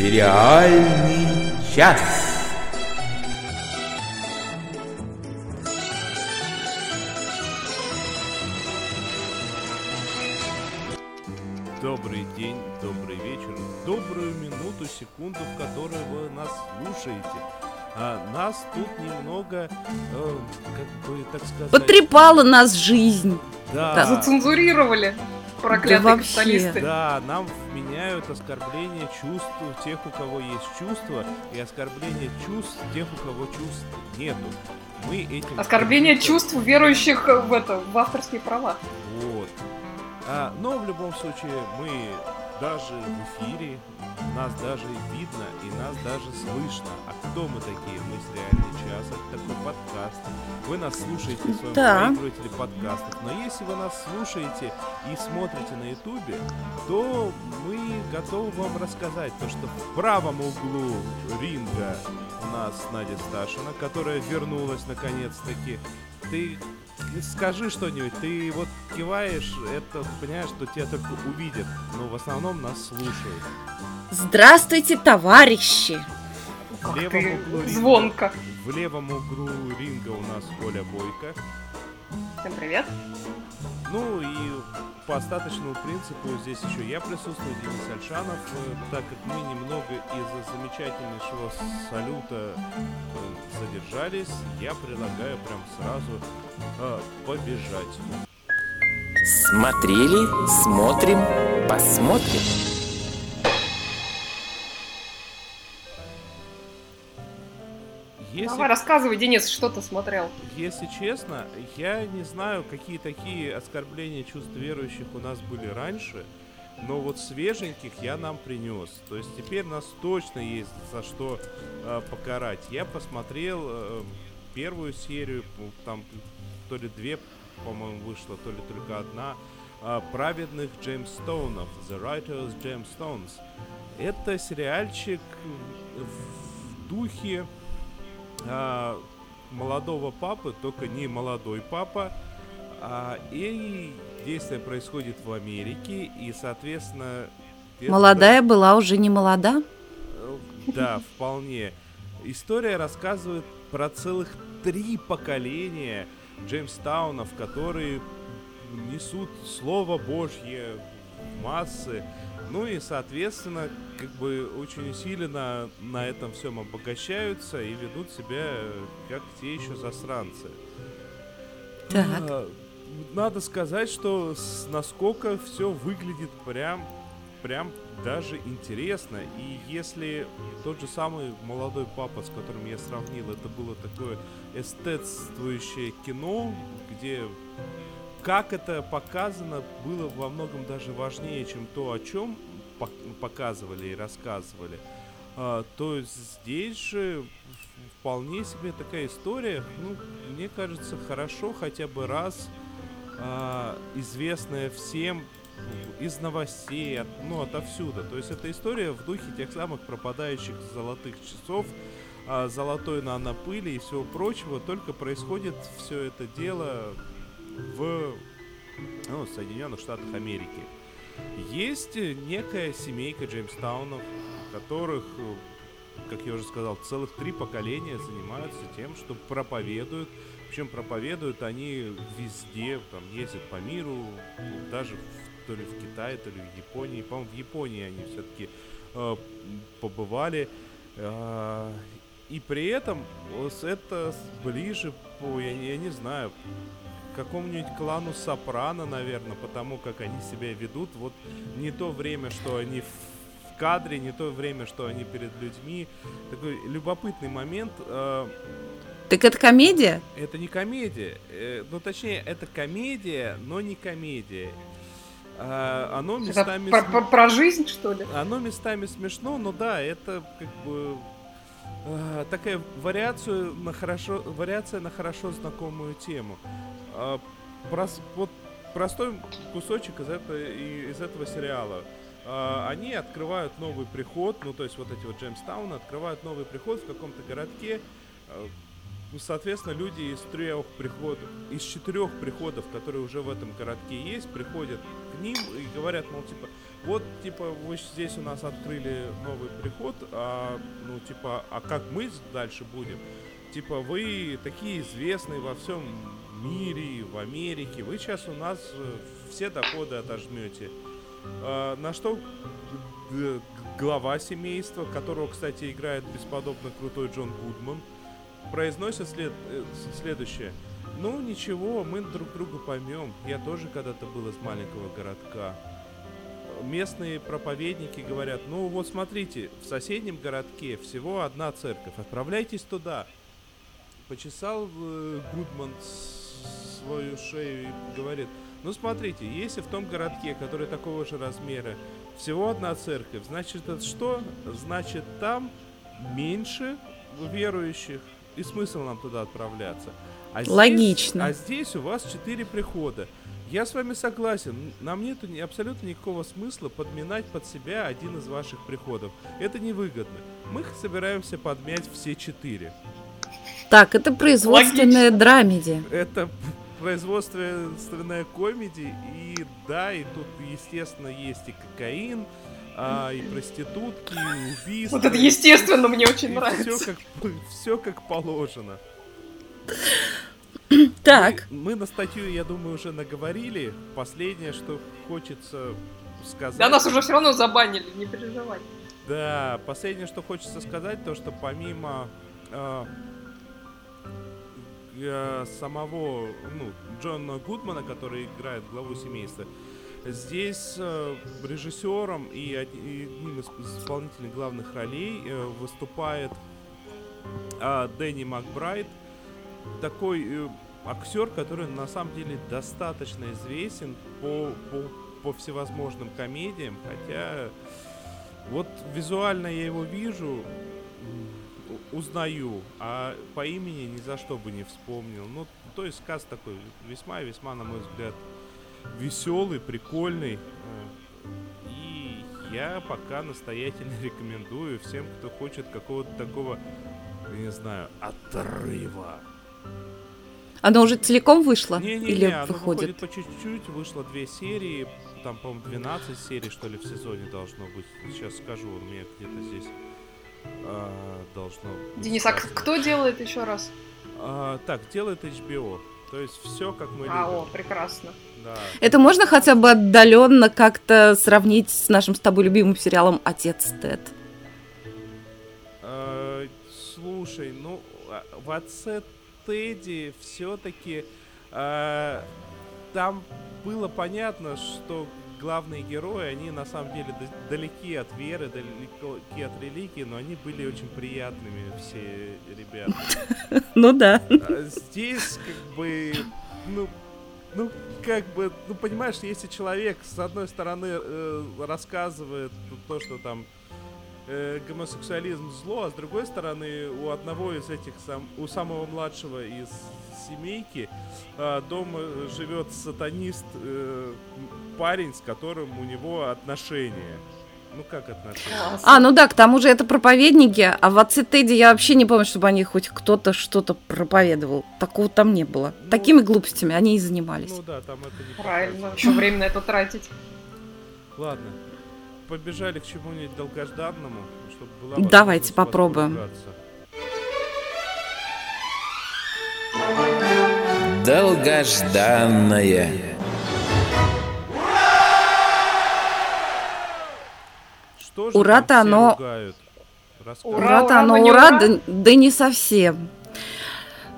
Сериальный час. Добрый день, добрый вечер, добрую минуту, секунду, в которой вы нас слушаете. А нас тут немного, э, как бы, так сказать... Потрепала нас жизнь. Да, Зацензурировали проклятые Да капиталисты. да, нам вменяют оскорбление чувств тех, у кого есть чувства, и оскорбление чувств тех, у кого чувств нету. Мы этим... Оскорбление чувств верующих в это, в авторские права. Вот. А, но в любом случае мы даже в эфире, нас даже видно и нас даже слышно. А кто мы такие? Мы сериальный час, это такой подкаст. Вы нас слушаете в своем Да. проигрывателе подкастов. Но если вы нас слушаете и смотрите на ютубе, то мы готовы вам рассказать то, что в правом углу ринга у нас Надя Сташина, которая вернулась наконец-таки. Ты скажи что-нибудь, ты вот киваешь, это понимаешь, что тебя только увидят, но в основном нас слушают. Здравствуйте, товарищи! В левом ты углу ринга- звонко. В левом углу ринга у нас Оля Бойко. Всем привет. Ну и по остаточному принципу здесь еще я присутствую, Денис Альшанов, э, так как мы немного из-за замечательнейшего салюта э, задержались, я предлагаю прям сразу э, побежать. Смотрели, смотрим, посмотрим. Если Давай рассказывай, Денис, что ты смотрел. Если честно, я не знаю, какие такие оскорбления чувств верующих у нас были раньше, но вот свеженьких я нам принес. То есть теперь нас точно есть за что э, покарать. Я посмотрел э, первую серию, ну, там то ли две, по-моему, вышло, то ли только одна, э, праведных Джеймстоунов, The Writers Jamestones. Это сериальчик в духе а, молодого папы, только не молодой папа. А, и действие происходит в Америке, и, соответственно... Молодая была уже не молода. э, Да, вполне. История рассказывает про целых три поколения Джеймстаунов, которые несут Слово Божье в массы. Ну и, соответственно, как бы очень усиленно на этом всем обогащаются и ведут себя как те еще засранцы. Так. А, Надо сказать, что насколько все выглядит прям, прям даже интересно. И если тот же самый молодой папа, с которым я сравнил, это было такое эстетствующее кино, где как это показано было во многом даже важнее, чем то, о чем пок- показывали и рассказывали. А, то здесь же вполне себе такая история, ну, мне кажется, хорошо хотя бы раз а, известная всем из новостей, от, ну, отовсюду. То есть это история в духе тех самых пропадающих золотых часов, а, золотой нанопыли и всего прочего, только происходит все это дело в ну, Соединенных Штатах Америки. Есть э, некая семейка Джеймстаунов, которых, э, как я уже сказал, целых три поколения занимаются тем, что проповедуют. Причем проповедуют они везде, там ездят по миру, даже в- то ли в Китае, то ли в Японии. По-моему, в Японии они все-таки побывали. А, и при этом вот это ближе по, я, я не знаю, какому-нибудь клану Сопрано, наверное, потому как они себя ведут. Вот не то время, что они в кадре, не то время, что они перед людьми. Такой любопытный момент. э, Так это комедия? это не комедия. э, ну, точнее, это комедия, но не комедия. А, оно Это местами... про, см- про- про жизнь, что ли? Оно местами смешно, но да, это как бы э, такая вариацию на хорошо, вариация на хорошо знакомую тему. А, прос- вот простой кусочек из, этого и- из этого сериала. А, они открывают новый приход, ну то есть вот эти вот Джеймстауны открывают новый приход в каком-то городке. э, ну, соответственно, люди из трех приходов, из четырех приходов, которые уже в этом городке есть, приходят к ним и говорят, мол, типа, вот, типа, вы здесь у нас открыли новый приход, а, ну, типа, а как мы дальше будем? Типа, вы такие известные во всем мире, в Америке, вы сейчас у нас э, все доходы отожмете. А, на что г- глава семейства, которого, кстати, играет бесподобно крутой Джон Гудман, произносит след, э, следующее. Ну ничего, мы друг друга поймем. Я тоже когда-то был из маленького городка. Местные проповедники говорят, ну вот смотрите, в соседнем городке всего одна церковь, отправляйтесь туда. Почесал э, Гудман свою шею и говорит, ну смотрите, если в том городке, который такого же размера, всего одна церковь, значит это что? Значит там меньше верующих, и смысл нам туда отправляться. А здесь- Логично. а здесь у вас четыре прихода. Я с вами согласен. Нам нету ни- абсолютно никакого смысла подминать под себя один из ваших приходов. Это невыгодно. Мы собираемся подмять все четыре. Так, это производственная Логично. драмеди. Это производственная комедия, и да, и тут, естественно, есть и кокаин, а, и проститутки, и убийства. Вот это естественно мне очень Все нравится. как, все как положено. Так, Мы, мы на статью, я думаю, уже наговорили. Последнее, что хочется сказать. Да нас уже все равно забанили, не переживай. Да, последнее, что хочется сказать, то, что помимо э, э, самого ну, Джона Гудмана, который играет главу семейства, здесь э, режиссером и од- и одним из исполнителей главных ролей э, выступает э, Дэнни Макбрайт, такой э, актер, который на самом деле достаточно известен по, по, по всевозможным комедиям, хотя вот визуально я его вижу, узнаю, а по имени ни за что бы не вспомнил. Ну, то есть сказ такой весьма-весьма, на мой взгляд, веселый, прикольный. э, И я пока настоятельно рекомендую всем, кто хочет какого-то такого, не знаю, отрыва. оно уже целиком вышло? Не-не-не, Или оно выходит? по чуть-чуть, вышло две серии, там, по-моему, 12 серий, что ли, в сезоне должно быть. Сейчас скажу, у меня где-то здесь а, должно быть Денис, а кто делает еще раз? А, так, делает HBO. То есть все, как мы А, о, любим. прекрасно. Да. Это можно хотя бы отдаленно как-то сравнить с нашим с тобой любимым сериалом Отец Тед? А, слушай, ну, а, в отце Тедди все-таки там было понятно, что главные герои, они на самом деле да- далеки от веры, далеки от религии, но они были очень приятными, все ребята. Ну да. А Здесь как бы, ну, ну, как бы, ну, понимаешь, если человек, с одной стороны, э, рассказывает то, что там э, гомосексуализм зло, а с другой стороны, у одного из этих, сам, у самого младшего из семейки э, дома живет сатанист, э, парень, с которым у него отношения. Ну, как отношения? А, ну да, к тому же это проповедники, а в отце Тедди я вообще не помню, чтобы они хоть кто-то что-то проповедовал. Такого там не было. Ну, Такими глупостями они и занимались. Ну да, там это не Правильно, еще время на это тратить. Ладно, побежали к чему-нибудь долгожданному, чтобы была Давайте попробуем. Долгожданное. Что же Ура-то оно- Ура-то ура, оно ура. да, да не совсем.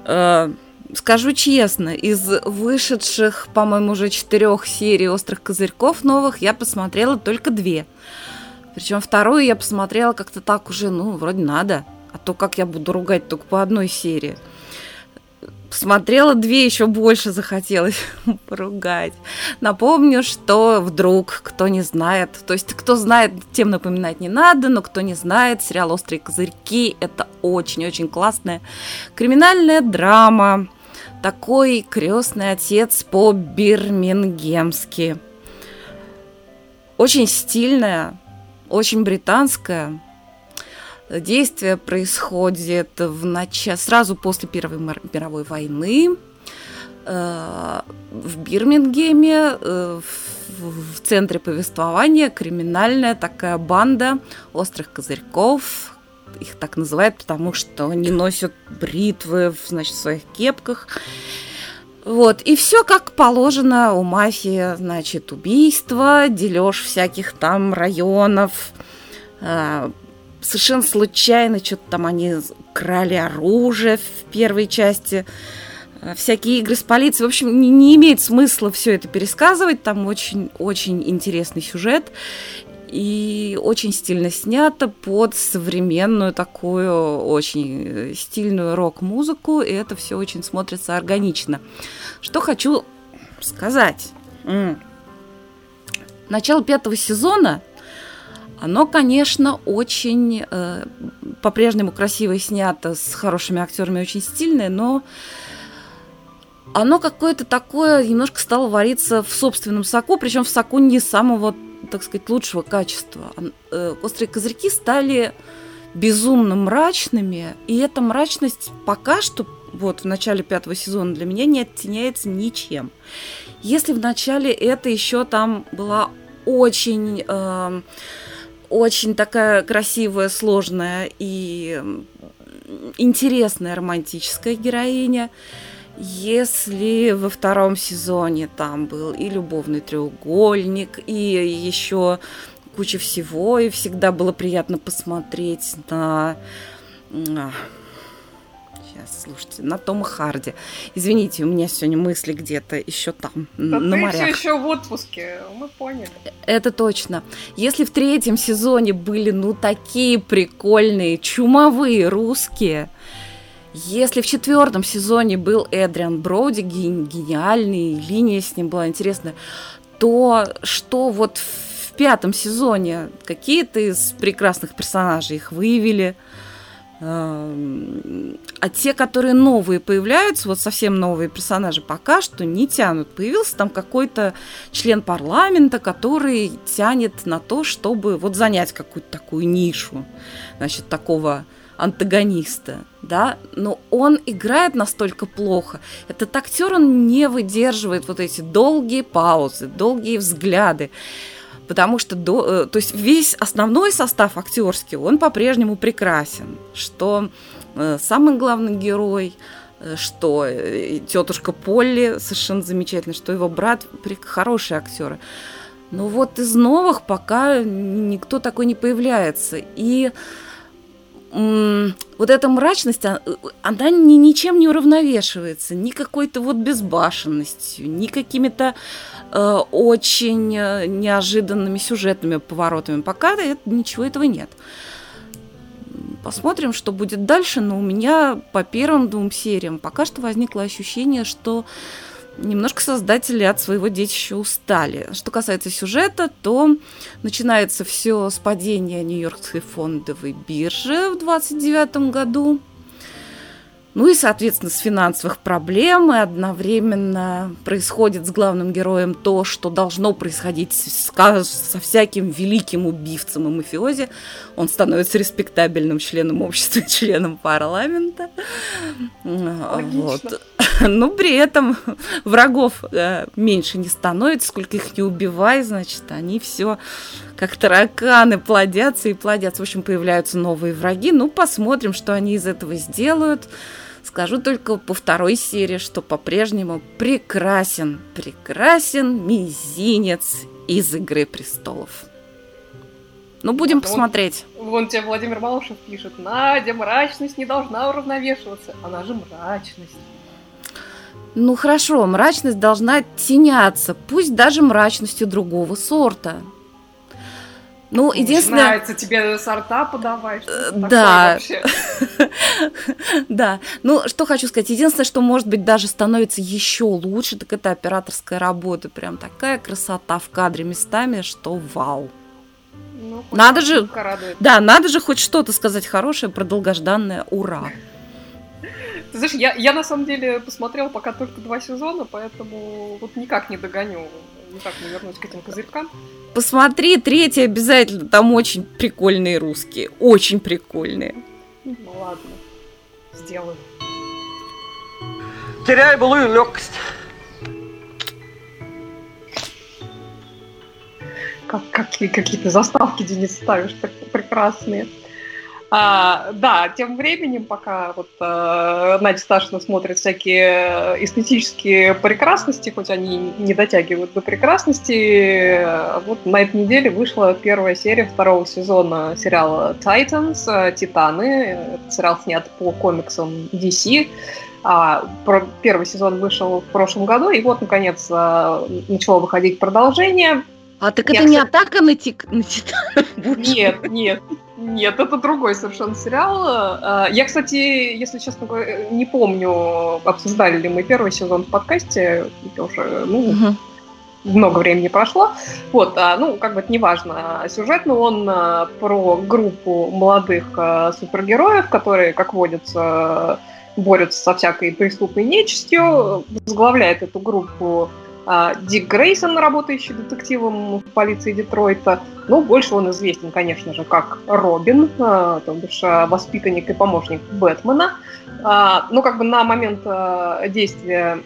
Э, скажу честно, из вышедших, по-моему, уже четырех серий «Острых козырьков» новых я посмотрела только две. Причем вторую я посмотрела как-то так уже, ну, вроде надо. А то как я буду ругать только по одной серии. Посмотрела две, еще больше захотелось поругать. Напомню, что вдруг, кто не знает, то есть кто знает, тем напоминать не надо, но кто не знает, сериал «Острые козырьки» — это очень-очень классная криминальная драма. Такой крестный отец по-бирмингемски. Очень стильная, очень британская. Действие происходит в нач... сразу после Первой мировой войны э, в Бирмингеме, э, в, центре повествования криминальная такая банда острых козырьков. Их так называют, потому что они носят бритвы значит, в своих кепках. Вот, и все как положено у мафии, значит, убийство, дележ всяких там районов. Э, совершенно случайно что-то там они крали оружие в первой части. Э, всякие игры с полицией. В общем, не, не имеет смысла все это пересказывать. Там очень-очень интересный сюжет. И очень стильно снято под современную такую очень э, стильную рок-музыку. И это все очень смотрится органично. Что хочу сказать. Начало пятого сезона оно, конечно, очень э, по-прежнему красиво снято, с хорошими актерами, очень стильное, но оно какое-то такое немножко стало вариться в собственном соку, причем в соку не самого, так сказать, лучшего качества. Э, острые козырьки стали безумно мрачными, и эта мрачность пока что вот в начале пятого сезона для меня не оттеняется ничем. Если в начале это еще там была очень э, очень такая красивая, сложная и интересная романтическая героиня, если во втором сезоне там был и любовный треугольник, и еще куча всего, и всегда было приятно посмотреть на Сейчас, слушайте, на Тома Харди. Извините, у меня сегодня мысли где-то еще там, да на ты морях. все еще в отпуске, мы поняли. Это точно. Если в третьем сезоне были, ну, такие прикольные, чумовые русские, если в четвертом сезоне был Эдриан Броуди, гениальный, линия с ним была интересная, то что вот в пятом сезоне какие-то из прекрасных персонажей их выявили, эм, а те, которые новые появляются, вот совсем новые персонажи, пока что не тянут. Появился там какой-то член парламента, который тянет на то, чтобы вот занять какую-то такую нишу, значит, такого антагониста, да, но он играет настолько плохо. Этот актер, он не выдерживает вот эти долгие паузы, долгие взгляды, потому что, до, э, то есть весь основной состав актерский, он по-прежнему прекрасен, что э, самый главный герой, э, что тетушка Полли совершенно замечательно, что его брат хорошие актеры. Но вот из новых пока никто такой не появляется. И вот эта мрачность, а, она ни, ничем не уравновешивается, ни какой-то вот безбашенностью, ни какими-то э, очень э, неожиданными сюжетными поворотами. Пока это, ничего этого нет. Посмотрим, что будет дальше, но у меня по первым двум сериям пока что возникло ощущение, что немножко создатели от своего детища устали. Что касается сюжета, то начинается все с падения Нью-Йоркской фондовой биржи в 29 году. Ну и, соответственно, с финансовых проблем, и одновременно происходит с главным героем то, что должно происходить с, со всяким великим убивцем и мафиози. Он становится респектабельным членом общества, членом парламента. Вот. Но при этом врагов э, меньше не становится, сколько их не убивай, значит, они все как тараканы плодятся и плодятся. В общем, появляются новые враги. Ну, посмотрим, что они из этого сделают. Скажу только по второй серии, что по-прежнему прекрасен, прекрасен мизинец из «Игры престолов». Ну, будем вот, посмотреть. Вон, вон тебе Владимир Малышев пишет. Надя, мрачность не должна уравновешиваться. Она же мрачность. Ну хорошо, мрачность должна теняться, пусть даже мрачностью другого сорта. Ну, единственное... Начинается тебе сорта подавать. Да. да. Ну, что хочу сказать. Единственное, что, может быть, даже становится еще лучше, так это операторская работа. Прям такая красота в кадре местами, что вау. Ну, надо же, да, надо же хоть что-то сказать хорошее про долгожданное ура. Ты знаешь, я, я на самом деле посмотрела пока только два сезона, поэтому вот никак не догоню никак не вернусь к этим козырькам. Посмотри, третий обязательно. Там очень прикольные русские. Очень прикольные. Ну ладно, сделаю. Теряй былую легкость. Как, какие, какие-то заставки, Денис, ставишь так прекрасные. А, да, тем временем, пока вот э, Надя Сташина смотрит всякие эстетические прекрасности, хоть они не дотягивают до прекрасности, вот на этой неделе вышла первая серия второго сезона сериала Titans, э, Титаны. Этот сериал снят по комиксам DC. А, про, первый сезон вышел в прошлом году, и вот, наконец, а, начало выходить продолжение. А так Я, это не кстати- атака на, тик... на титанов? Нет, нет, нет, это другой совершенно сериал. А, Я, кстати, если честно говоря, не помню, обсуждали ли мы первый сезон в подкасте, это уже ну, Мгм. много времени прошло. Вот, а, ну, как бы это не важно. Сюжетно он а, про группу молодых супергероев, которые, как водится, борются со всякой преступной нечистью. Возглавляет эту группу Дик Грейсон, работающий детективом в полиции Детройта. Ну, больше он известен, конечно же, как Робин, а, то бишь а, воспитанник и помощник Бэтмена. А, ну, как бы на момент а, действия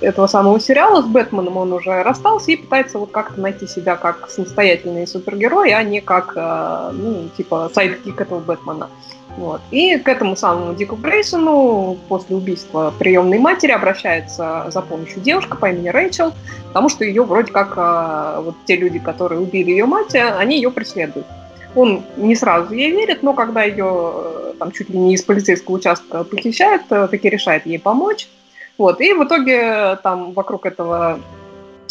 этого самого сериала с Бэтменом он уже расстался и пытается вот как-то найти себя как самостоятельный супергерой, а не как, а, ну, типа, sidekick этого Бэтмена. Вот. И к этому самому Дику Грейсону после убийства приемной матери обращается за помощью девушка по имени Рэйчел, потому что ее вроде как а, вот те люди, которые убили ее мать, они ее преследуют. Он не сразу ей верит, но когда ее э, там чуть ли не из полицейского участка похищают, э, таки решает ей помочь. Вот. И в итоге э, там вокруг этого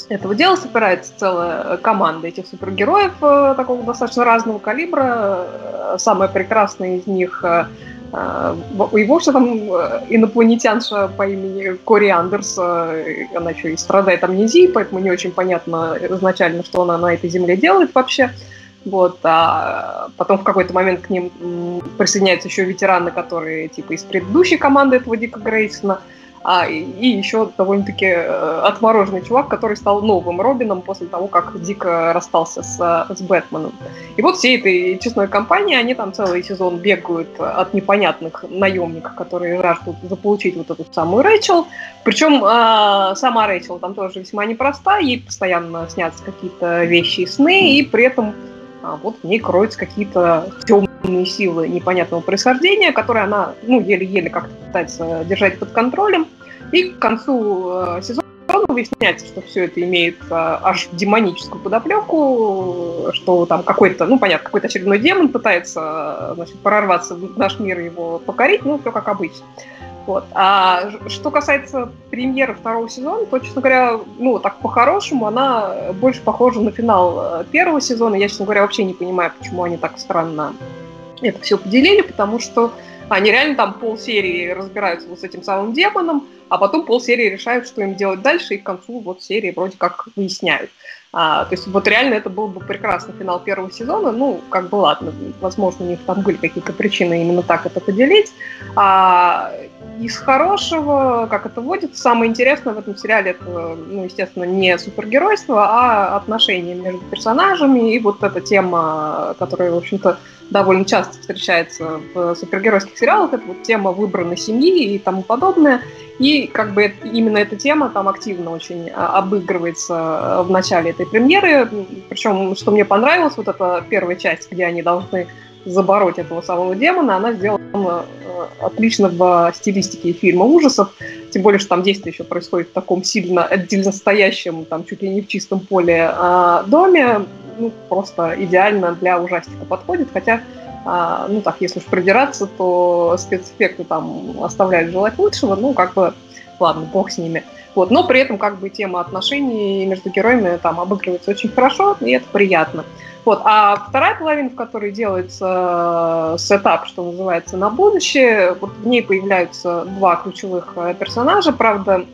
этого дела собирается целая команда этих супергероев э, такого достаточно разного калибра. Э, Самая прекрасная из них э, э, и вовсе там э, инопланетянша по имени Кори Андерс, э, она еще и страдает амнезией, поэтому не очень понятно изначально, что она на этой земле делает вообще. Вот, а потом в какой-то момент к ним присоединяются еще ветераны, которые типа из предыдущей команды этого Дика Грейсона. А, и, еще довольно-таки э, отмороженный чувак, который стал новым Робином после того, как Дик э, расстался с, с Бэтменом. И вот всей этой честной компании, они там целый сезон бегают от непонятных наемников, которые жаждут заполучить вот эту самую Рэйчел. Причем э, сама Рэйчел там тоже весьма непроста, ей постоянно снятся какие-то вещи и сны, и при этом а, вот в ней кроются какие-то темные силы непонятного происхождения, которые она, ну, еле-еле как-то пытается держать под контролем. И к концу э, сезона выясняется, что все это имеет э, аж демоническую подоплеку, что там какой-то, ну, понятно, какой-то очередной демон пытается, э, значит, прорваться в наш мир и его покорить, ну, все как обычно. Вот. А что касается премьеры второго сезона, то, честно говоря, ну, так по-хорошему, она больше похожа на финал первого сезона. Я, честно говоря, вообще не понимаю, почему они так странно это все поделили, потому что они реально там полсерии разбираются вот с этим самым демоном, а потом полсерии решают, что им делать дальше, и к концу вот серии вроде как выясняют. А, то есть вот реально это был бы прекрасный финал первого сезона. Ну, как бы ладно, возможно, у них там были какие-то причины именно так это поделить. А из хорошего, как это водится, самое интересное в этом сериале это, ну, естественно, не супергеройство, а отношения между персонажами и вот эта тема, которая, в общем-то, довольно часто встречается в супергеройских сериалах, это вот тема выбранной семьи и тому подобное. И как бы именно эта тема там активно очень а, обыгрывается в начале этой премьеры. Причем, что мне понравилось, вот эта первая часть, где они должны забороть этого самого демона, она сделана э, отлично в стилистике фильма ужасов. Тем более, что там действие еще происходит в таком сильно отдельно стоящем, там чуть ли не в чистом поле а, доме. Ну, просто идеально для ужастика подходит. Хотя, а, ну так, если уж придираться, то спецэффекты там оставляют желать лучшего. Ну, как бы, ладно, бог с ними. Вот, но при этом как бы тема отношений между героями там обыгрывается очень хорошо, и это приятно. Вот. А вторая половина, в которой делается э, сетап, что называется, на будущее, вот в ней появляются два ключевых э, персонажа, правда,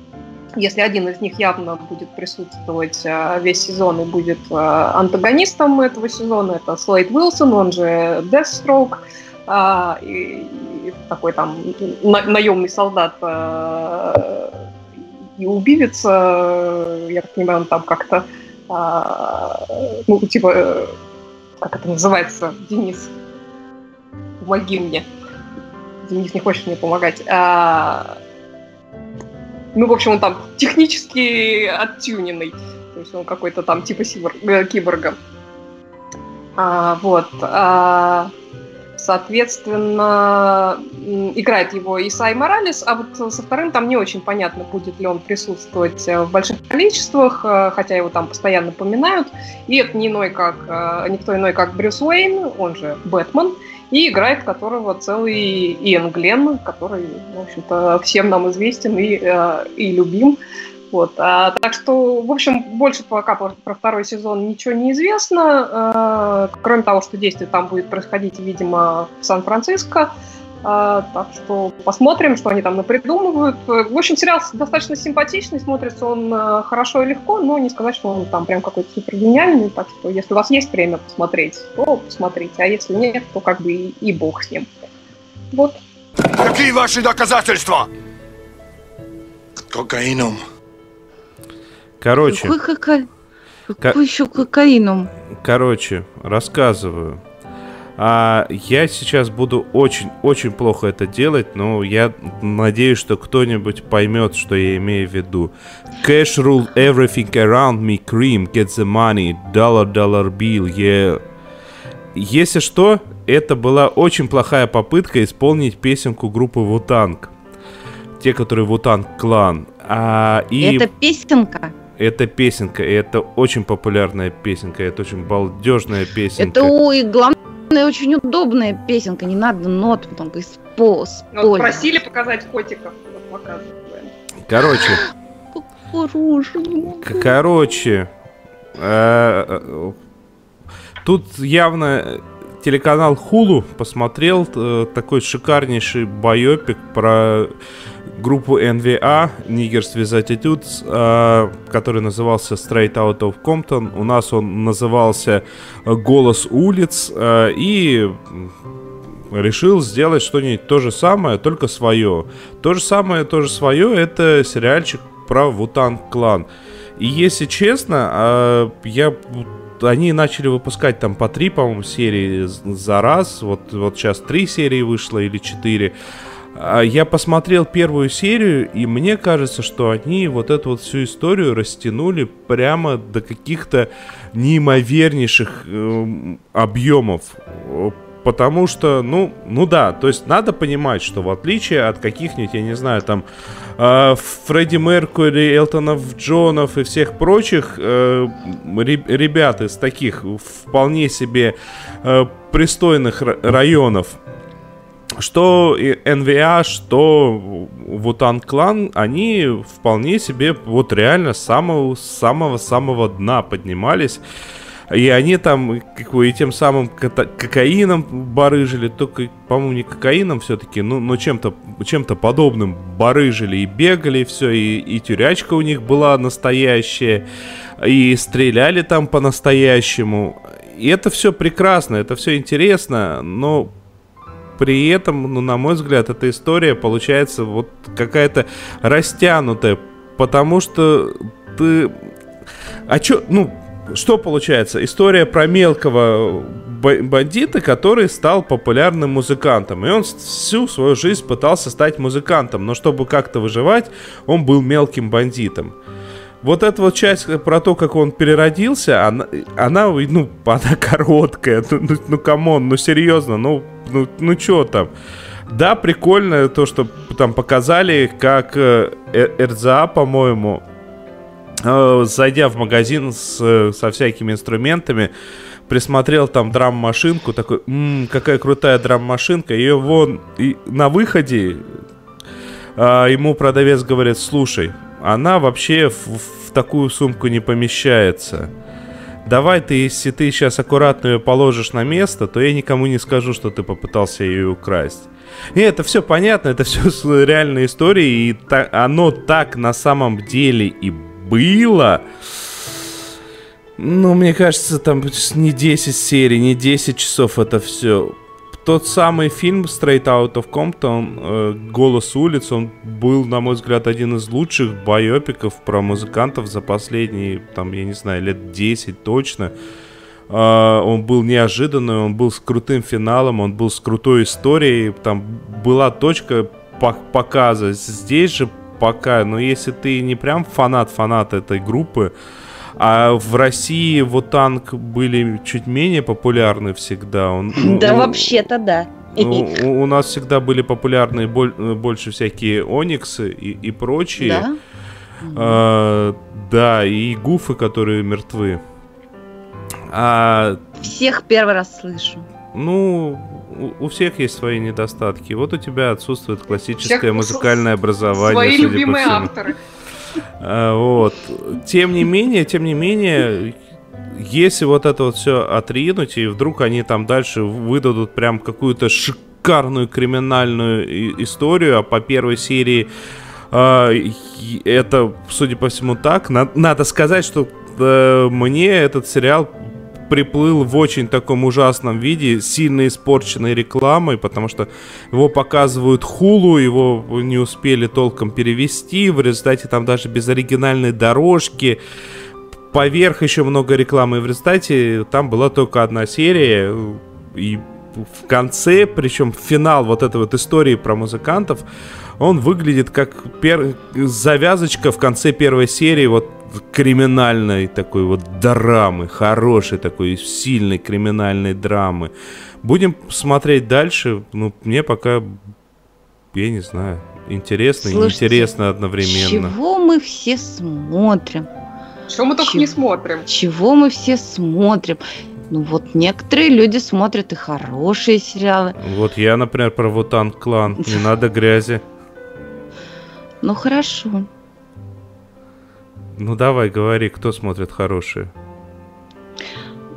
если один из них явно будет присутствовать э, весь сезон и будет э, антагонистом этого сезона, это Слейд Уилсон, он же Deathstroke, а, и, и такой там на- наемный солдат э, и убивец, э, я так понимаю, он там как-то, ну, типа, э, как это называется, Денис, помоги мне. Денис не хочет мне помогать. Ну, в общем, он там технически оттюненный. То есть он какой-то там типа э, киборга. А, вот. А, соответственно, играет его Исай Моралес, а вот со вторым там не очень понятно, будет ли он присутствовать э, в больших количествах, э, хотя его там постоянно поминают. И это не иной, как, никто иной, как Брюс Уэйн, он же Бэтмен, и играет которого целый Иэн Гленн, который, в общем-то, всем нам известен и, э, и любим. Вот. А, так что, в общем, больше пока про второй сезон ничего не известно, э, кроме того, что действие там будет происходить, видимо, в Сан-Франциско. Так что посмотрим, что они там напридумывают. В общем, сериал достаточно симпатичный, смотрится он э, хорошо и легко, но не сказать, что он там прям какой-то супер гениальный. Так что, если у вас есть время посмотреть, то посмотрите, а если нет, то как бы и, и бог с ним. Вот. Какие ваши доказательства? Кокаином. Короче. Какой, кока... Какой еще кокаином? Короче, рассказываю. А, я сейчас буду очень-очень плохо это делать, но я надеюсь, что кто-нибудь поймет, что я имею в виду. Cash rule everything around me, cream, get the money, dollar, dollar bill, yeah. Если что, это была очень плохая попытка исполнить песенку группы Вутанг. Те, которые Вутанг клан. А, и... Это песенка? Это песенка, и это очень популярная песенка, это очень балдежная песенка. Это, ой, главное очень удобная песенка, не надо нот потом исполнить. Ну, вот просили показать котиков, вот показываем. Короче. Короче. Э, э, тут явно телеканал Хулу посмотрел э, такой шикарнейший байопик про группу NVA, Niggers with Attitudes, э, который назывался Straight Out of Compton. У нас он назывался Голос улиц. Э, и решил сделать что-нибудь то же самое, только свое. То же самое, то же свое, это сериальчик про Вутан Клан. И если честно, э, я они начали выпускать там по три, по-моему, серии за раз. Вот, вот сейчас три серии вышло или четыре. А, я посмотрел первую серию, и мне кажется, что они вот эту вот всю историю растянули прямо до каких-то неимовернейших э, объемов. Потому что, ну, ну да, то есть надо понимать, что в отличие от каких-нибудь, я не знаю, там, э, Фредди Меркури, Элтонов Джонов и всех прочих э, ребят из таких вполне себе э, пристойных районов, что NVA, что Вутан Клан, они вполне себе вот реально с самого-самого дна поднимались. И они там и тем самым кокаином барыжили, только, по-моему, не кокаином все-таки, ну, но чем-то чем подобным барыжили и бегали, все, и, и тюрячка у них была настоящая, и стреляли там по-настоящему. И это все прекрасно, это все интересно, но при этом, ну, на мой взгляд, эта история получается вот какая-то растянутая, потому что ты... А чё, ну, что получается? История про мелкого бандита, который стал популярным музыкантом. И он всю свою жизнь пытался стать музыкантом, но чтобы как-то выживать, он был мелким бандитом. Вот эта вот часть про то, как он переродился, она, она ну, она короткая. Ну, ну, ну come on, ну, серьезно, ну, ну, ну, чё там? Да, прикольно то, что там показали, как э, РЗА, по-моему, э, зайдя в магазин с, со всякими инструментами, присмотрел там драм-машинку, такой, м-м, какая крутая драм-машинка, ее вон и на выходе э, ему продавец говорит, слушай, она вообще в, в такую сумку не помещается. Давай ты, если ты сейчас аккуратно ее положишь на место, то я никому не скажу, что ты попытался ее украсть. И это все понятно, это все реальная история, и та, оно так на самом деле и было. Ну, мне кажется, там не 10 серий, не 10 часов это все тот самый фильм Straight Out of Compton, э, «Голос улиц», он был, на мой взгляд, один из лучших байопиков про музыкантов за последние, там, я не знаю, лет 10 точно. Uh, он был неожиданный, он был с крутым финалом, он был с крутой историей. Там была точка показа. Здесь же пока, но если ты не прям фанат-фанат этой группы, а в России вот танк были чуть менее популярны всегда. Он, да, вообще-то да. У, у нас всегда были популярны боль, больше всякие Ониксы и, и прочие. Да? А, да, и гуфы, которые мертвы. А, Всех первый раз слышу. Ну, у, у всех есть свои недостатки. Вот у тебя отсутствует классическое всех музыкальное образование. Свои любимые авторы. А, вот. Тем не менее, тем не менее, если вот это вот все отринуть, и вдруг они там дальше выдадут прям какую-то шикарную криминальную историю, а по первой серии э, это, судя по всему, так. На, надо сказать, что э, мне этот сериал приплыл в очень таком ужасном виде, сильно испорченной рекламой, потому что его показывают хулу, его не успели толком перевести, в результате там даже без оригинальной дорожки, поверх еще много рекламы, и в результате там была только одна серия, и в конце, причем финал вот этой вот истории про музыкантов, он выглядит как пер... завязочка в конце первой серии вот криминальной такой вот драмы, хорошей такой сильной криминальной драмы. Будем смотреть дальше. Ну, мне пока, я не знаю, интересно Слушайте, и интересно одновременно. Чего мы все смотрим? Чего мы только Чего? не смотрим? Чего мы все смотрим? Ну вот некоторые люди смотрят и хорошие сериалы. Вот я, например, про Вутан Клан. Не надо грязи. Ну хорошо. Ну давай, говори, кто смотрит хорошие?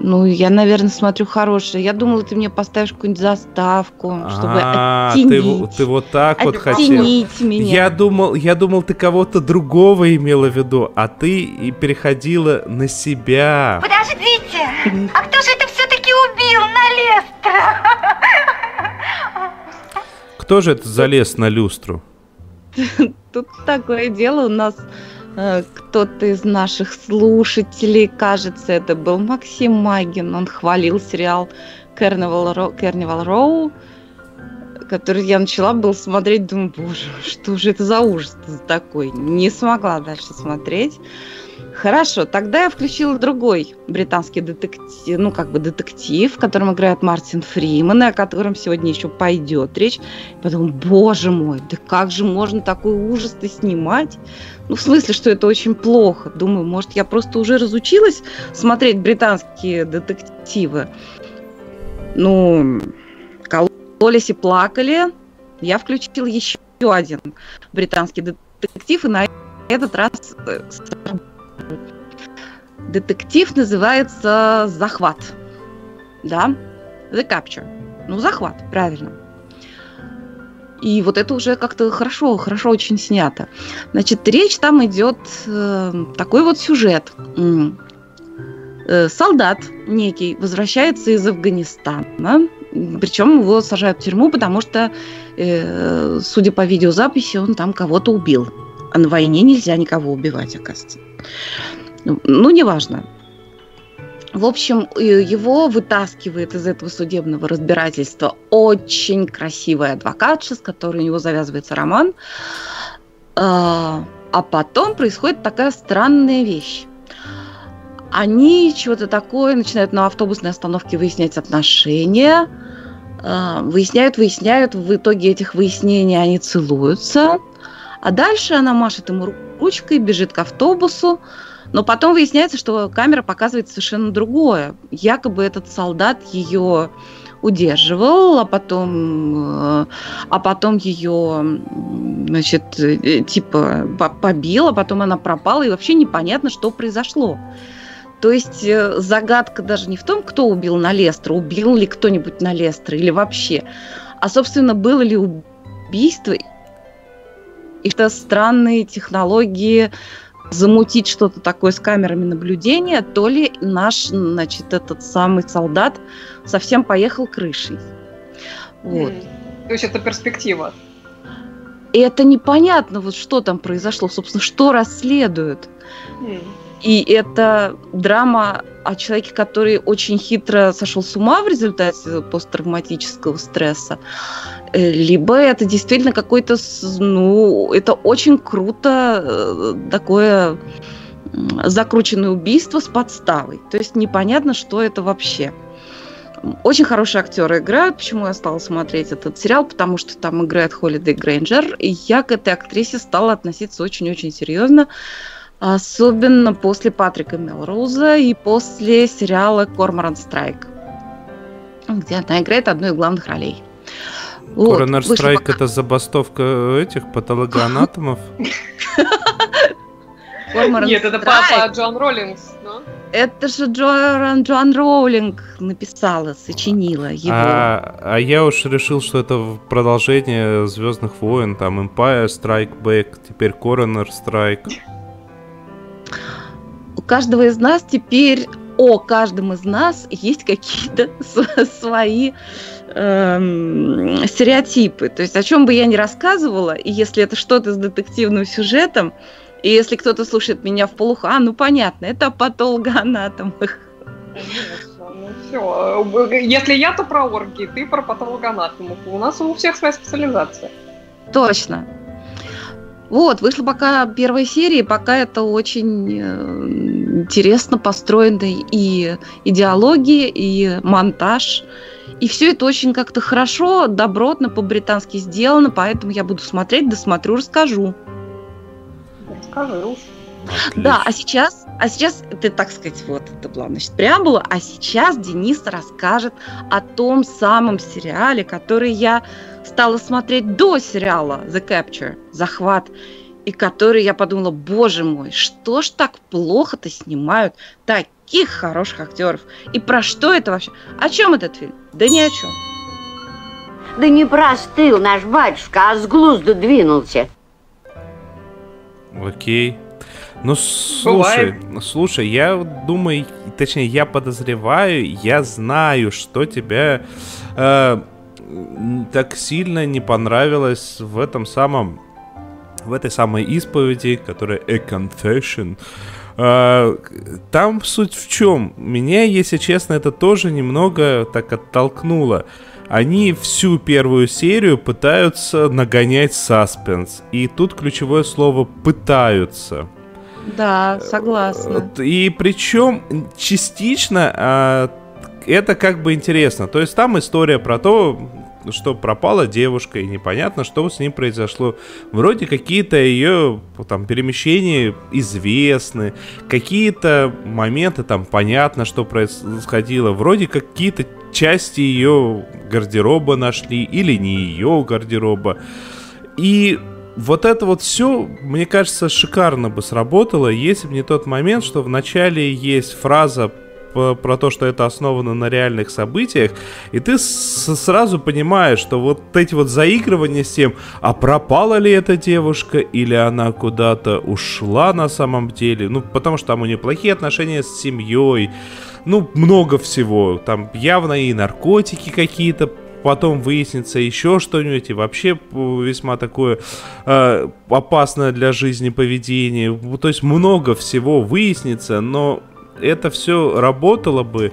Ну, я, наверное, смотрю хорошие. Я думала, ты мне поставишь какую-нибудь заставку, чтобы а, оттенить. Ты, ты вот так вот хотел. меня. Я думал, я думал, ты кого-то другого имела в виду, а ты и переходила на себя. Подождите, а кто же это все-таки убил на Лестра? Кто же это залез на люстру? Тут такое дело у нас кто-то из наших слушателей, кажется, это был Максим Магин, он хвалил сериал Carnival Row, Carnival Row который я начала был смотреть, думаю, боже, что же это за ужас такой? Не смогла дальше смотреть. Хорошо, тогда я включила другой британский детектив, ну как бы детектив, в котором играет Мартин Фриман, и о котором сегодня еще пойдет речь. Потом, боже мой, да как же можно такой ужас-то снимать? Ну, в смысле, что это очень плохо. Думаю, может, я просто уже разучилась смотреть британские детективы. Ну, кололись и плакали. Я включила еще один британский детектив, и на этот раз э, Детектив называется «Захват». Да? The Capture. Ну, захват, правильно. И вот это уже как-то хорошо, хорошо очень снято. Значит, речь там идет э, такой вот сюжет. Э, солдат некий возвращается из Афганистана, причем его сажают в тюрьму, потому что, э, судя по видеозаписи, он там кого-то убил. А на войне нельзя никого убивать, оказывается. Ну, неважно. В общем, его вытаскивает из этого судебного разбирательства очень красивая адвокатша, с которой у него завязывается роман. А, а потом происходит такая странная вещь. Они чего-то такое начинают на автобусной остановке выяснять отношения. А, выясняют, выясняют. В итоге этих выяснений они целуются. А дальше она машет ему ручкой, бежит к автобусу. Но потом выясняется, что камера показывает совершенно другое. Якобы этот солдат ее удерживал, а потом, э, а потом ее, значит, э, типа побил, а потом она пропала, и вообще непонятно, что произошло. То есть э, загадка даже не в том, кто убил Налестра, убил ли кто-нибудь Налестра или вообще, а, собственно, было ли убийство. И это странные технологии замутить что-то такое с камерами наблюдения, то ли наш, значит, этот самый солдат совсем поехал крышей. Вот. То есть это перспектива. И это непонятно, вот что там произошло, собственно, что расследуют. И это драма о человеке, который очень хитро сошел с ума в результате посттравматического стресса. Э, Либо это действительно какой-то, ну, это очень круто э, такое закрученное убийство с подставой. То есть непонятно, что это вообще. Очень хорошие актеры играют. Почему я стала смотреть этот сериал? Потому что там играет Холидей Грейнджер. И я к этой актрисе стала относиться очень-очень серьезно. Особенно после Патрика Мелроуза и после сериала «Корморан Страйк», где она играет одну из главных ролей. Вот, Коронер Страйк это забастовка этих патологоанатомов. Нет, это папа Джон Роллингс, да? Это же Джоан, Джоан Роулинг написала, сочинила его. А, а я уж решил, что это продолжение Звездных войн, там Empire Strike Back, теперь Coroner Strike. У каждого из нас теперь о каждом из нас есть какие-то свои эм, стереотипы. То есть о чем бы я ни рассказывала, и если это что-то с детективным сюжетом, и если кто-то слушает меня в полухо, а, ну понятно, это о патологоанатомах. Ну все. Если я, то про оргии, ты про патологоанатомов. У нас у всех своя специализация. Точно. Вот, вышла пока первая серия, пока это очень э, интересно построена и идеология, и монтаж. И все это очень как-то хорошо, добротно, по-британски сделано, поэтому я буду смотреть, досмотрю, расскажу. Расскажи уж. Да, а сейчас, а сейчас, ты так сказать, вот, это была, значит, преамбула, а сейчас Денис расскажет о том самом сериале, который я стала смотреть до сериала The Capture, Захват, и который я подумала, боже мой, что ж так плохо-то снимают таких хороших актеров? И про что это вообще? О чем этот фильм? Да ни о чем. Да не простыл наш батюшка, а с глузду двинулся. Окей. Ну, слушай, слушай, я думаю, точнее, я подозреваю, я знаю, что тебя э, так сильно не понравилось в этом самом, в этой самой исповеди, которая A Confession. Э, там суть в чем? Меня, если честно, это тоже немного так оттолкнуло. Они всю первую серию пытаются нагонять саспенс. И тут ключевое слово «пытаются». Да, согласна. И причем частично а, это как бы интересно. То есть там история про то, что пропала девушка, и непонятно, что с ней произошло. Вроде какие-то ее там перемещения известны, какие-то моменты там понятно, что происходило. Вроде какие-то части ее гардероба нашли, или не ее гардероба. И вот это вот все, мне кажется, шикарно бы сработало, если бы не тот момент, что в начале есть фраза про то, что это основано на реальных событиях, и ты сразу понимаешь, что вот эти вот заигрывания с тем, а пропала ли эта девушка, или она куда-то ушла на самом деле, ну, потому что там у нее плохие отношения с семьей, ну, много всего, там явно и наркотики какие-то потом выяснится еще что-нибудь, и вообще э, весьма такое э, опасное для жизни поведение. То есть много всего выяснится, но это все работало бы,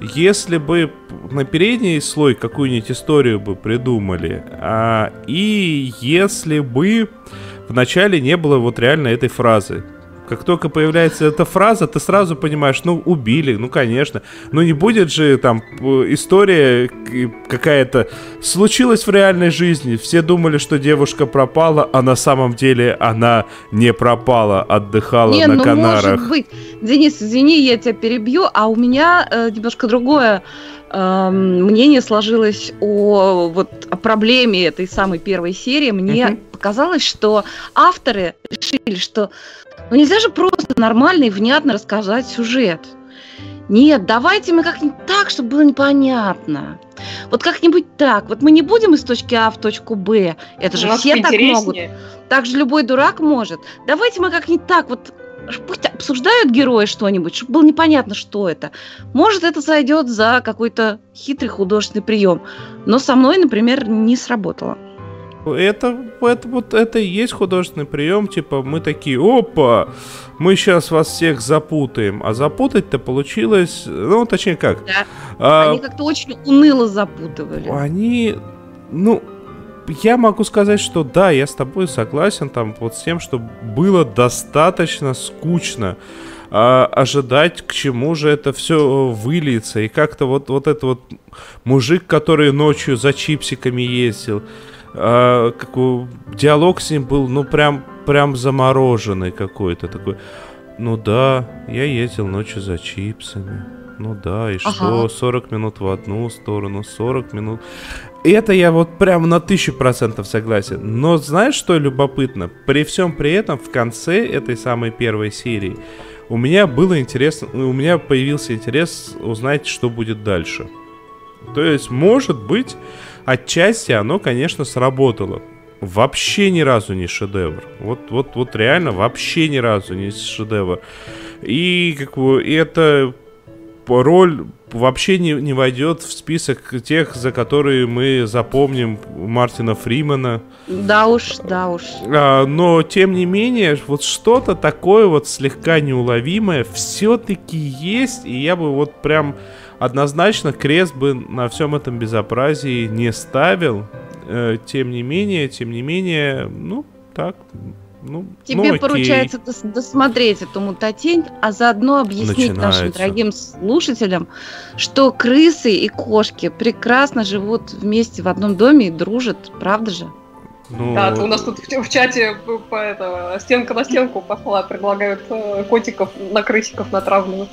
если бы на передний слой какую-нибудь историю бы придумали, а, и если бы в начале не было вот реально этой фразы. Как только появляется эта фраза, ты сразу понимаешь, ну, убили, ну, конечно. Ну, не будет же там э, история какая-то случилась в реальной жизни. Все думали, что девушка пропала, а на самом деле она не пропала, отдыхала Не, на ну Канарах. может быть. Денис, извини, я тебя перебью, а у меня э, немножко другое мнение сложилось о, вот, о проблеме этой самой первой серии. Мне Мгм. показалось, что авторы решили, что ну нельзя же просто нормально и внятно рассказать сюжет. Нет, давайте мы как-нибудь так, чтобы было непонятно. Вот как-нибудь так. Вот мы не будем из точки А в точку Б. Это же У нас все так могут. Так же любой дурак может. Давайте мы как-нибудь так вот пусть обсуждают герои что-нибудь, чтобы было непонятно, что это. Может, это зайдет за какой-то хитрый художественный прием. Но со мной, например, не сработало. Это, это вот это и есть художественный прием, типа мы такие, опа, мы сейчас вас всех запутаем, а запутать-то получилось, ну точнее как? Да. А, они как-то очень уныло запутывали. Они, ну, я могу сказать, что да, я с тобой согласен там вот с тем, что было достаточно скучно а, ожидать, к чему же это все выльется. И как-то вот, вот этот вот мужик, который ночью за чипсиками ездил, а, какой, диалог с ним был, ну, прям, прям замороженный какой-то такой. Ну да, я ездил ночью за чипсами. Ну да, и ага. что? 40 минут в одну сторону, 40 минут. Это я вот прям на тысячу процентов согласен. Но знаешь, что любопытно? При всем при этом в конце этой самой первой серии у меня было интересно, у меня появился интерес узнать, что будет дальше. То есть, может быть, отчасти оно, конечно, сработало. Вообще ни разу не шедевр. Вот, вот, вот реально вообще ни разу не шедевр. И как бы это роль вообще не, не войдет в список тех, за которые мы запомним Мартина Фримана. Да уж, да уж. А, но, тем не менее, вот что-то такое вот слегка неуловимое все-таки есть, и я бы вот прям однозначно крест бы на всем этом безобразии не ставил. Э, тем не менее, тем не менее, ну, так, ну, Тебе ну, поручается дос- досмотреть эту мутатень, а заодно объяснить Начинается. нашим дорогим слушателям, что крысы и кошки прекрасно живут вместе в одном доме и дружат, правда же? Ну... Да, у нас тут в, в чате по, это, стенка на стенку пошла, предлагают э, котиков на крысиков натравливать.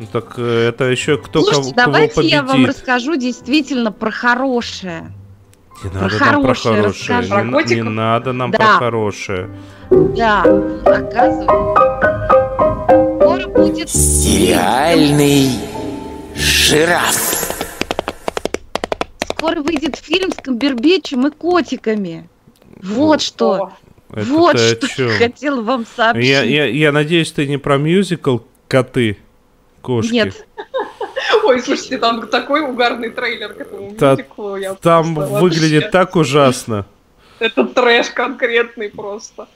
Ну так э, это еще кто Слушайте, кого, давайте кого я вам расскажу действительно про хорошее. Не про надо нам про хорошее. Не, про не надо нам да. про хорошее. Да, оказывается. Скоро будет... Сериальный жираф. Скоро выйдет фильм с Камбербечем и котиками. Вот что. Это вот что я хотела вам сообщить. Я, я, я надеюсь, ты не про мюзикл «Коты» кошки. Нет. Ой, слушайте, там такой угарный трейлер к этому Та, мюзиклу. Я там просто, выглядит вообще... так ужасно. Это трэш конкретный просто.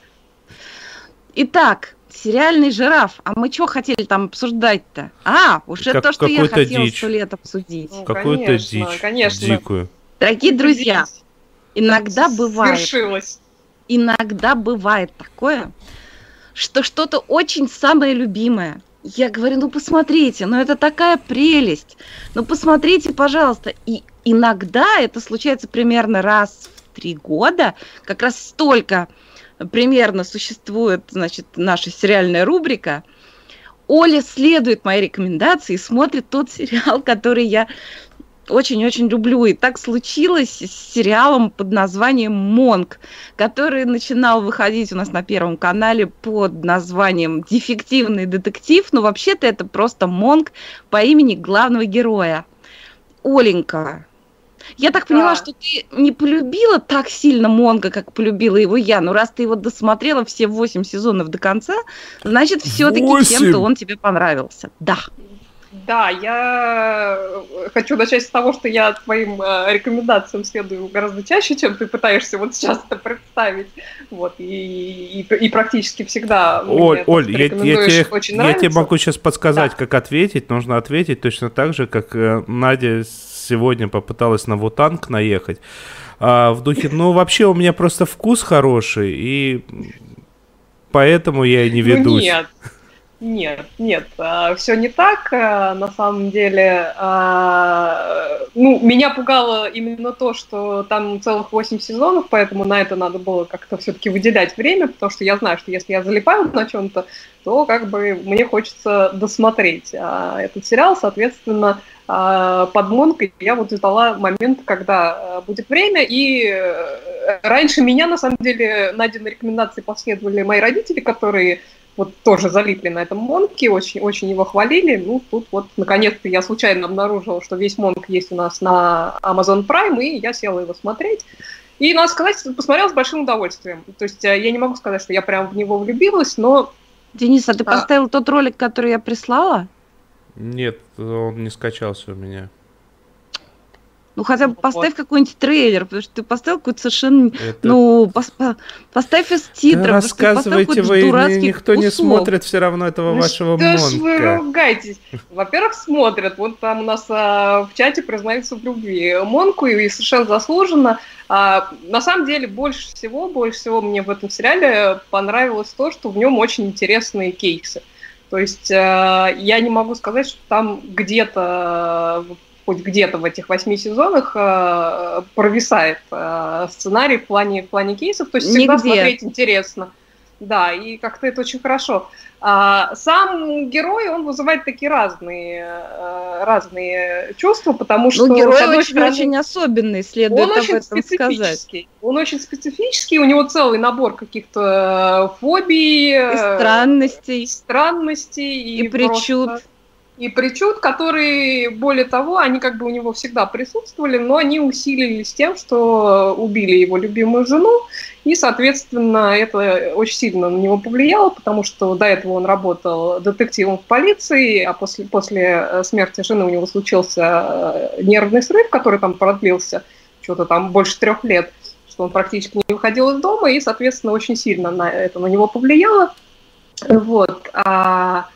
Итак, сериальный жираф. А мы что хотели там обсуждать-то? А, уже как, то, что я хотела сто лет обсудить. Ну, Какую-то дичь конечно. дикую. Дорогие друзья, иногда бывает... Свершилось. Иногда бывает такое, что что-то очень самое любимое – я говорю, ну посмотрите, ну это такая прелесть. Ну посмотрите, пожалуйста. И иногда это случается примерно раз в три года. Как раз столько примерно существует, значит, наша сериальная рубрика. Оля следует моей рекомендации и смотрит тот сериал, который я очень-очень люблю. И так случилось с сериалом под названием «Монг», который начинал выходить у нас на Первом канале под названием «Дефективный детектив». Но вообще-то это просто «Монг» по имени главного героя. Оленька, я так поняла, да. что ты не полюбила так сильно Монга, как полюбила его я. Но раз ты его досмотрела все восемь сезонов до конца, значит, все-таки чем-то он тебе понравился. Да. Да, я э, хочу начать с того, что я твоим э, рекомендациям следую гораздо чаще, чем ты пытаешься вот сейчас это представить. Вот, и, и, и практически всегда. Оль, Оль я, я, тебе, очень я тебе могу сейчас подсказать, да. как ответить. Нужно ответить точно так же, как э, Надя сегодня попыталась на Вутанг наехать. А, в духе, ну, вообще у меня просто вкус хороший, и поэтому я и не ну, ведусь. Ну, нет. Нет, нет, а, все не так. А, на самом деле, а, ну, меня пугало именно то, что там целых 8 сезонов, поэтому на это надо было как-то все-таки выделять время, потому что я знаю, что если я залипаю на чем-то, то как бы мне хочется досмотреть этот сериал, соответственно, под Монкой я вот ждала момент, когда будет время, и э, раньше меня, на самом деле, на рекомендации последовали мои родители, которые вот тоже залипли на этом Монке, очень, очень его хвалили. Ну, тут вот, наконец-то, я случайно обнаружила, что весь Монк есть у нас на Amazon Prime, и я села его смотреть. И, надо сказать, посмотрела с большим удовольствием. То есть э, я не могу сказать, что я прям в него влюбилась, но Денис, а ты А. поставил тот ролик, который я прислала? Нет, он не скачался у меня. Ну хотя бы поставь какой-нибудь трейлер, потому что ты поставил какой-то совершенно... Это... Ну, пос- по- поставь из титров. что рассказывайте вы, дурацкий никто не кусок. смотрит все равно этого Ну вашего что ж вы монка. ругаетесь? Во-первых, смотрят. Вот там у нас а, в чате признаются в любви Монку, и совершенно заслуженно. А, на самом деле, больше всего, больше всего мне в этом сериале понравилось то, что в нем очень интересные кейсы. То есть э, я не могу сказать, что там где-то, э, хоть где-то в этих восьми сезонах э, провисает э, сценарий в плане, в плане кейсов. То есть всегда Нигде. смотреть интересно. Да, и как-то это очень хорошо. А, сам герой, он вызывает такие разные, э, разные чувства, потому что... Ну, герой очень, стороны, очень особенный, следует он об очень этом сказать. Он очень специфический, у него целый набор каких-то э, фобий, И э, странностей, странностей и причуд. просто- и причуд, которые, более того, они как бы у него всегда присутствовали, но они усилились тем, что убили его любимую жену, и, соответственно, это очень сильно на него повлияло, потому что до этого он работал детективом в полиции, а после, после э, смерти жены у него случился э, нервный срыв, который там продлился что-то там больше трех лет, что он практически не выходил из дома, и, соответственно, очень сильно на это на него повлияло. Вот. А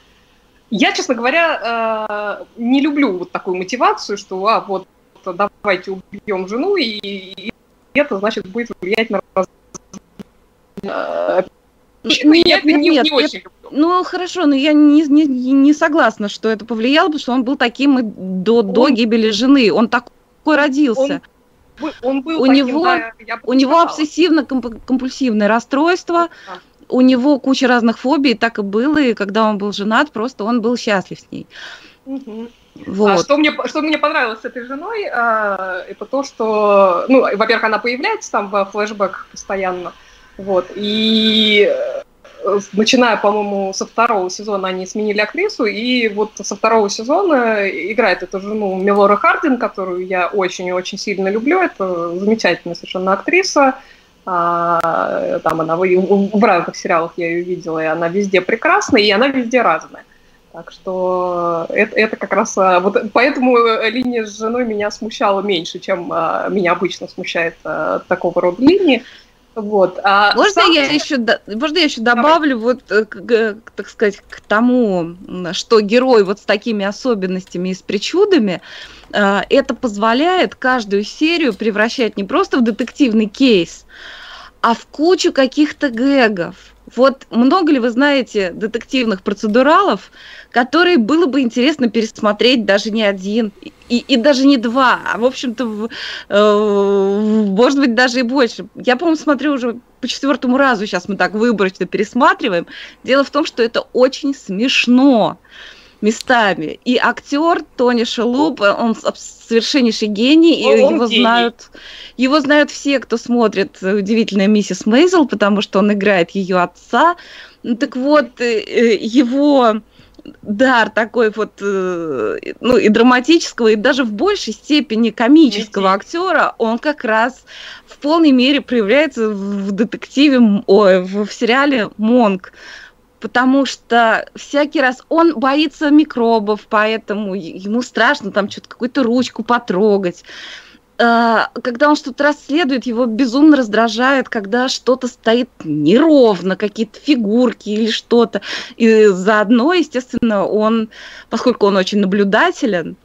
я, честно говоря, э, не люблю вот такую мотивацию, что а, вот давайте убьем жену, и, и это, значит, будет влиять на раз... э, ну, я это не, не нет, очень люблю. Ну, хорошо, но я не, не, не согласна, что это повлияло, потому что он был таким и до, до Он- гибели жены. Он такой родился. Вы- Он был У таким, него- да, У него обсессивно-компульсивное расстройство, Да. У него куча разных фобий, так и было, и когда он был женат, просто он был счастлив с ней. Мгм. Вот. А что мне, что мне понравилось с этой женой, а, это то, что, ну, во-первых, она появляется там в флешбэках постоянно, вот, и э, начиная, по-моему, со второго сезона они сменили актрису, и вот со второго сезона играет эту жену Мелора Хардин, которую я очень и очень сильно люблю, это замечательная совершенно актриса, А, там она в, в разных сериалах я ее видела, и она везде прекрасна, и она везде разная. Так что это, это как раз... а, Вот поэтому э, линия с женой меня смущала меньше, чем а, меня обычно смущает а, такого рода линии. Вот. А Можно сам- я еще, можно я еще добавлю вот, э, к, так сказать, к тому, что герой вот с такими особенностями и с причудами, э, это позволяет каждую серию превращать не просто в детективный кейс, а в кучу каких-то гэгов. Вот много ли вы знаете детективных процедуралов, которые было бы интересно пересмотреть даже не один и, и даже не два, а в общем-то, э, может быть, даже и больше. Я, по-моему, смотрю уже по четвертому разу, сейчас мы так выборочно пересматриваем. Дело в том, что это очень смешно местами. И актер Тони Шелуп, он совершеннейший гений, и Он- его гений. знают, его знают все, кто смотрит «Удивительная миссис Мейзел», потому что он играет ее отца. Ну, так вот, э, э, его дар такой вот, э, ну, и драматического, и даже в большей степени комического актера, он как раз в полной мере проявляется в детективе, ой, в, сериале «Монк». Потому что всякий раз он боится микробов, поэтому ему страшно там что-то какую-то ручку потрогать. А, Когда он что-то расследует, его безумно раздражает, когда что-то стоит неровно, какие-то фигурки или что-то. И заодно, естественно, он, поскольку он очень наблюдателен,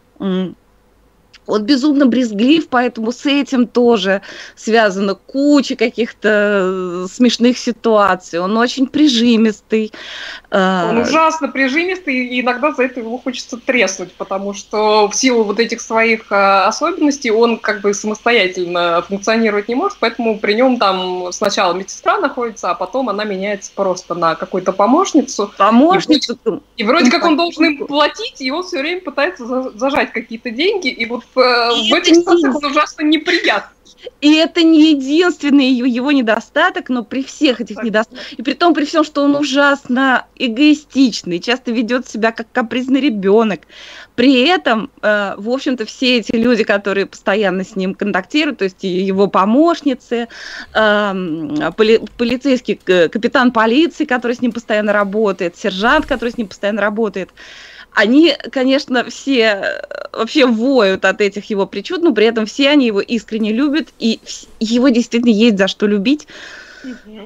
он безумно брезглив, поэтому с этим тоже связана куча каких-то э, смешных ситуаций. Он очень прижимистый. Он А, ужасно прижимистый, и иногда за это его хочется треснуть, потому что в силу вот этих своих а, особенностей он как бы самостоятельно функционировать не может, поэтому при нем там сначала медсестра находится, а потом она меняется просто на какую-то помощницу. Помощница. И вроде как он должен им платить, и он все время пытается за- зажать какие-то деньги. И вот в И этих ситуациях он ужасно неприятный. И это не единственный его недостаток, но при всех этих недостатках, и при том, при всем, что он ужасно эгоистичный, часто ведет себя как капризный ребенок. При этом, э, в общем-то, все эти люди, которые постоянно с ним контактируют, то есть его помощницы, эм, поли- полицейский капитан полиции, который с ним постоянно работает, сержант, который с ним постоянно работает, они, конечно, все э, вообще воют от этих его причуд, но при этом все они его искренне любят, и его действительно есть за что любить.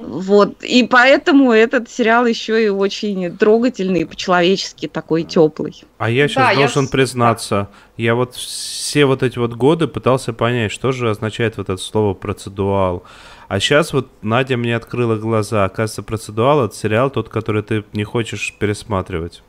Вот. И поэтому этот сериал еще и очень трогательный, по-человечески такой теплый. А я сейчас Да, я должен с- признаться, я вот все вот эти вот годы пытался понять, что же означает вот это слово процедуал. А сейчас вот Надя мне открыла глаза. Оказывается, процедуал это сериал тот, который ты не хочешь пересматривать.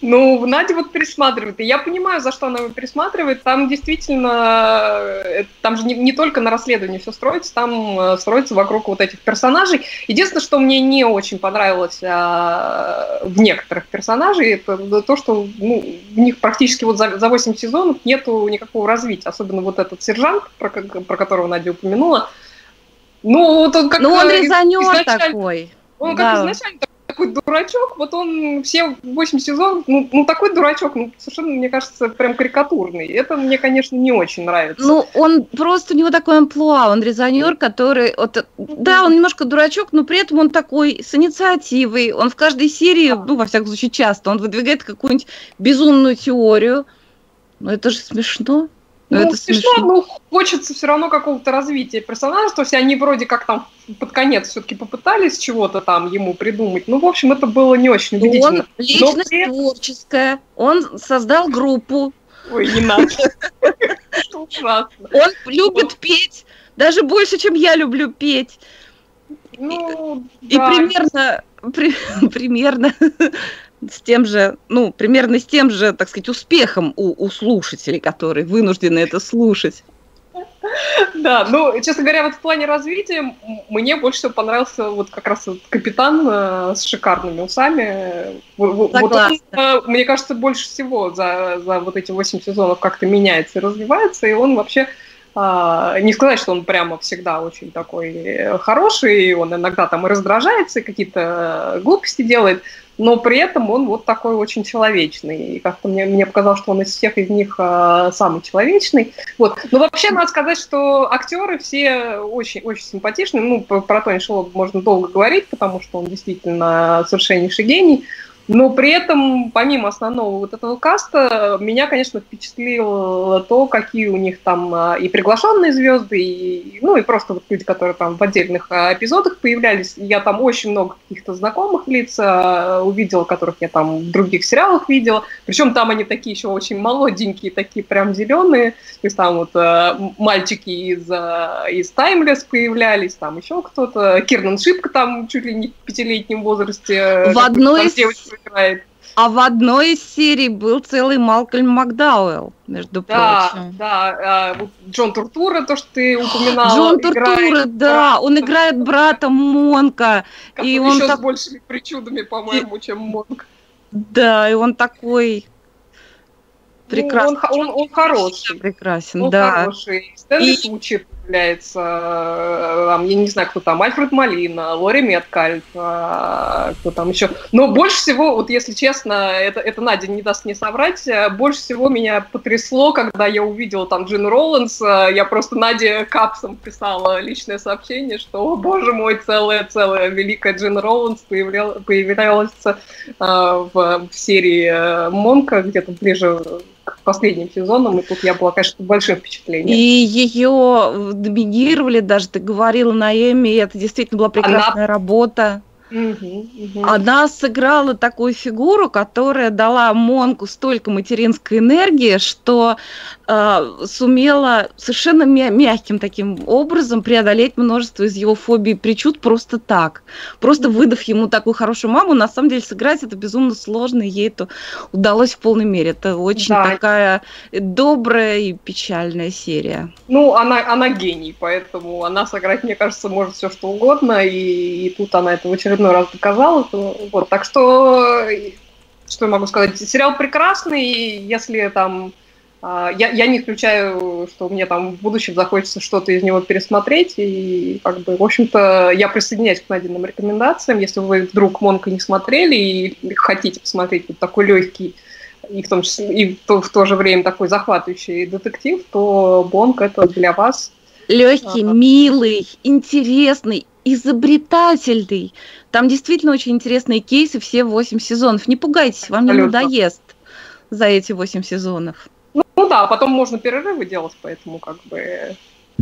Ну, Надя вот пересматривает. И я понимаю, за что она его пересматривает. Там действительно, э, там же не, не только на расследовании все строится, там э, строится вокруг вот этих персонажей. Единственное, что мне не очень понравилось а, в некоторых персонажей, это то, что ну, в них практически вот за, за 8 сезонов нету никакого развития. Особенно вот этот сержант, про, про которого Надя упомянула. Ну, вот он как Ну, он резонер изначально- такой. он Да. как изначально такой дурачок, вот он все 8 сезонов, ну, ну такой дурачок, ну совершенно, мне кажется, прям карикатурный. Это мне, конечно, не очень нравится. Ну, он просто у него такой амплуа, он резонер, который, вот, да, он немножко дурачок, но при этом он такой с инициативой, он в каждой серии, ну, во всяком случае, часто, он выдвигает какую-нибудь безумную теорию. Ну, это же смешно. Ну, Ну, это смешно, смешно. но хочется все равно какого-то развития персонажа. То есть они вроде как там под конец все-таки попытались чего-то там ему придумать. Ну, в общем, это было не очень Ну, убедительно. он личность этом- творческая, он создал группу, Ой, не надо. Он любит петь, даже больше, чем я люблю петь. Ну, И да. примерно, при- примерно с тем же, ну, примерно с тем же, так сказать, успехом у, у слушателей, которые вынуждены это слушать. Да, ну, честно говоря, вот в плане развития мне больше всего понравился вот как раз этот капитан э, с шикарными усами. Вот он, э, мне кажется, больше всего за, за вот эти 8 сезонов как-то меняется и развивается, и он вообще не сказать, что он прямо всегда очень такой э, хороший, он иногда там и раздражается, и какие-то э, глупости делает, но при этом он вот такой очень человечный. И как-то мне, мне показалось, что он из всех из них а, самый человечный. Вот. Но вообще надо сказать, что актеры все очень, очень симпатичные. Ну, про, Тони Шеллоу можно долго говорить, потому что он действительно совершеннейший гений. Но при этом, помимо основного вот этого каста, меня, конечно, впечатлило то, какие у них там а, и приглашенные звезды, и, ну и просто вот люди, которые там в отдельных а, эпизодах появлялись. Я там очень много каких-то знакомых лиц а, увидела, которых я там в других сериалах видела. Причем там они такие еще очень молоденькие, такие прям зеленые. То есть там вот мальчики из, из Таймлес появлялись, там еще кто-то. Кирнан Шипка там чуть ли не в пятилетнем возрасте. В какую-то одной из- девочку играет. А в одной из серий был целый Малкольм Макдауэлл, между Да, прочим. да, а, вот Джон Туртура, то, что ты упоминала. Джон играет Туртура, да, он играет брата Монка. и он еще так- с большими причудами, по-моему, чем Монк. Да, и он такой Ну, прекрасный. он, х- он, он хороший. Прекрасен, Он да. хороший. Стэнли И- Сучи появляется, э, там, я не знаю, кто там, Альфред Малина, Лори Меткальф, а, кто там еще. Но больше всего, вот если честно, это, это Надя не даст мне соврать, э, больше всего меня потрясло, когда я увидела там Джин Роллинс, э, я просто Наде капсом писала личное сообщение, что, о боже мой, целая-целая великая Джин Роллинс появлял- появлялась э, в, в серии э, Монка, где-то ближе последним сезонам, и тут я была, конечно, под большим И ее доминировали, даже ты говорила на Эми, это действительно была прекрасная работа. Она сыграла такую фигуру, которая дала Монку столько материнской энергии, что э, сумела совершенно мя- мягким таким образом преодолеть множество из его фобий и причуд просто так. Просто выдав ему такую хорошую маму, на самом деле сыграть это безумно сложно, и ей это удалось в полной мере. Это очень Да. такая добрая и печальная серия. Ну, она, она гений, поэтому она сыграть, мне кажется, может все что угодно, и, и тут она это в очередной раз доказала. То- вот, так что, что я могу сказать? Сериал прекрасный, если там А, я, я не исключаю, что мне там в будущем захочется что-то из него пересмотреть, и как бы, в общем-то, я присоединяюсь к найденным рекомендациям. Если вы вдруг Монка не смотрели и хотите посмотреть вот такой легкий и в том числе и в то, в то же время такой захватывающий детектив, то Бонг это для вас. Легкий, а, милый, интересный, изобретательный. Там действительно очень интересные кейсы все восемь сезонов. Не пугайтесь, вам не надоест за эти восемь сезонов. Ну, ну да, потом можно перерывы делать, поэтому как бы...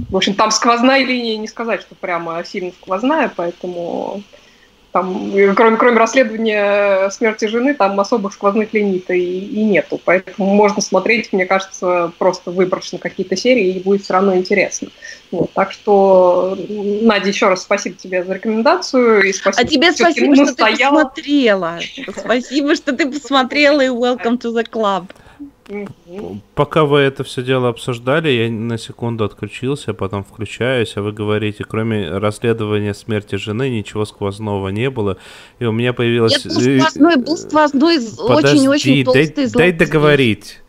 В общем, там сквозная линия, не сказать, что прямо сильно сквозная, поэтому там, кроме, кроме расследования смерти жены, там особых сквозных линий-то и, и нету. Поэтому можно смотреть, мне кажется, просто выборочно какие-то серии, и будет все равно интересно. Вот, так что, Надя, еще раз спасибо тебе за рекомендацию. И спасибо, а тебе спасибо, что ты посмотрела. Спасибо, что ты посмотрела, и welcome to the club. Пока вы это все дело обсуждали, я на секунду отключился, потом включаюсь, а вы говорите, кроме расследования смерти жены, ничего сквозного не было. И у меня появилась... Нет, был э, сквозной, был сквозной, очень-очень толстый дай, дай договорить.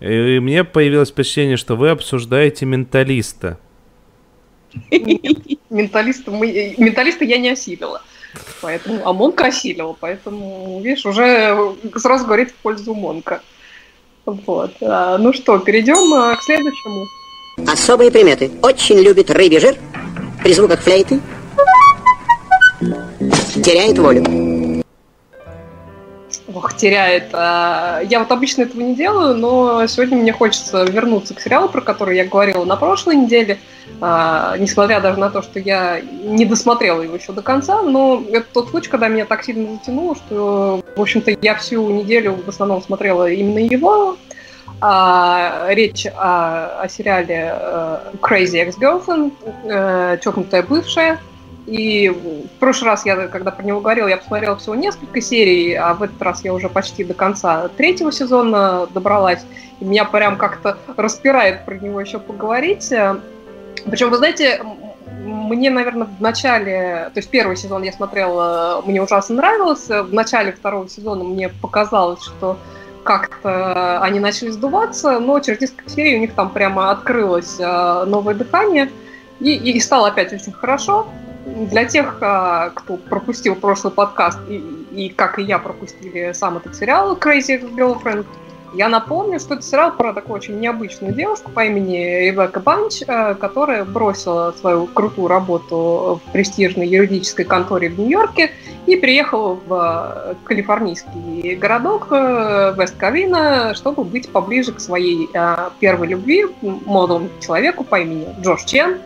И мне появилось впечатление, что вы обсуждаете менталиста. Менталиста, мы, менталиста я не осилила. Поэтому, а Монка осилила, поэтому, видишь, уже сразу говорит в пользу Монка. Вот. А, ну что, перейдем а, к следующему. Особые приметы. Очень любит рыбий жир. При звуках флейты. Теряет волю. Ох, теряет. А, я вот обычно этого не делаю, но сегодня мне хочется вернуться к сериалу, про который я говорила на прошлой неделе. Несмотря даже на то, что я не досмотрела его еще до конца, но это тот случай, когда меня так сильно затянуло, что, в общем-то, я всю неделю в основном смотрела именно его. А, речь о, о сериале э, Crazy Ex-Girlfriend, э, чокнутая бывшая. И в прошлый раз, я, когда про него говорила, я посмотрела всего несколько серий, а в этот раз я уже почти до конца третьего сезона добралась. И меня прям как-то распирает про него еще поговорить. Причем, вы знаете, мне, наверное, в начале, то есть первый сезон я смотрела, мне ужасно нравилось, в начале второго сезона мне показалось, что как-то они начали сдуваться, но через несколько серий у них там прямо открылось э, новое дыхание, и, и стало опять очень хорошо. Для тех, э, кто пропустил прошлый подкаст, и, и как и я пропустили сам этот сериал Crazy Girlfriend, я напомню, что это сериал про такую очень необычную девушку по имени Ребекка Банч, э, которая бросила свою крутую работу в престижной юридической конторе в Нью-Йорке и приехала в э, калифорнийский городок э, Вест-Кавина, чтобы быть поближе к своей первой любви, молодому человеку по имени Джош Чен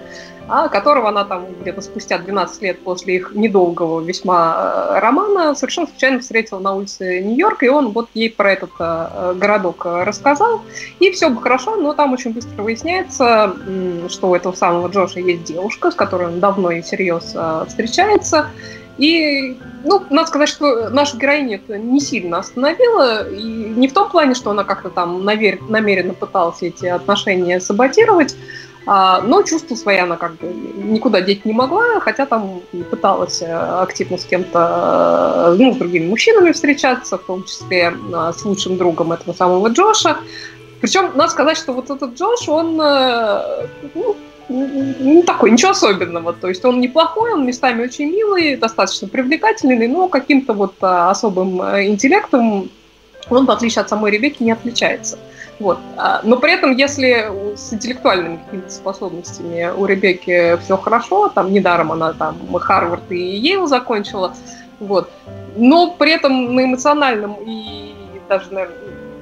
а которого она там где-то спустя 12 лет после их недолгого весьма э, романа совершенно случайно встретила на улице Нью-Йорка, и он вот ей про этот э, городок э, рассказал, и все бы хорошо, но там очень быстро выясняется, что у этого самого Джоша есть девушка, с которой он давно и всерьез встречается, и, ну, надо сказать, что наша героиня это не сильно остановила, и не в том плане, что она как-то там намеренно пыталась эти отношения саботировать, но чувство свои она как бы никуда деть не могла, хотя там пыталась э, активно с э, ну, с другими мужчинами встречаться, в том числе э, с лучшим другом этого самого Джоша. Причем, надо сказать, что вот этот Джош, он ну, не такой, ничего особенного. То есть он неплохой, он местами очень милый, достаточно привлекательный, но каким-то вот особым интеллектом он, в отличие от самой Ребекки, не отличается. Вот. А, но при этом, если с интеллектуальными какими-то способностями у Ребекки все хорошо, там недаром она там Харвард и Ейл закончила, вот. но при этом на эмоциональном и даже, наверное,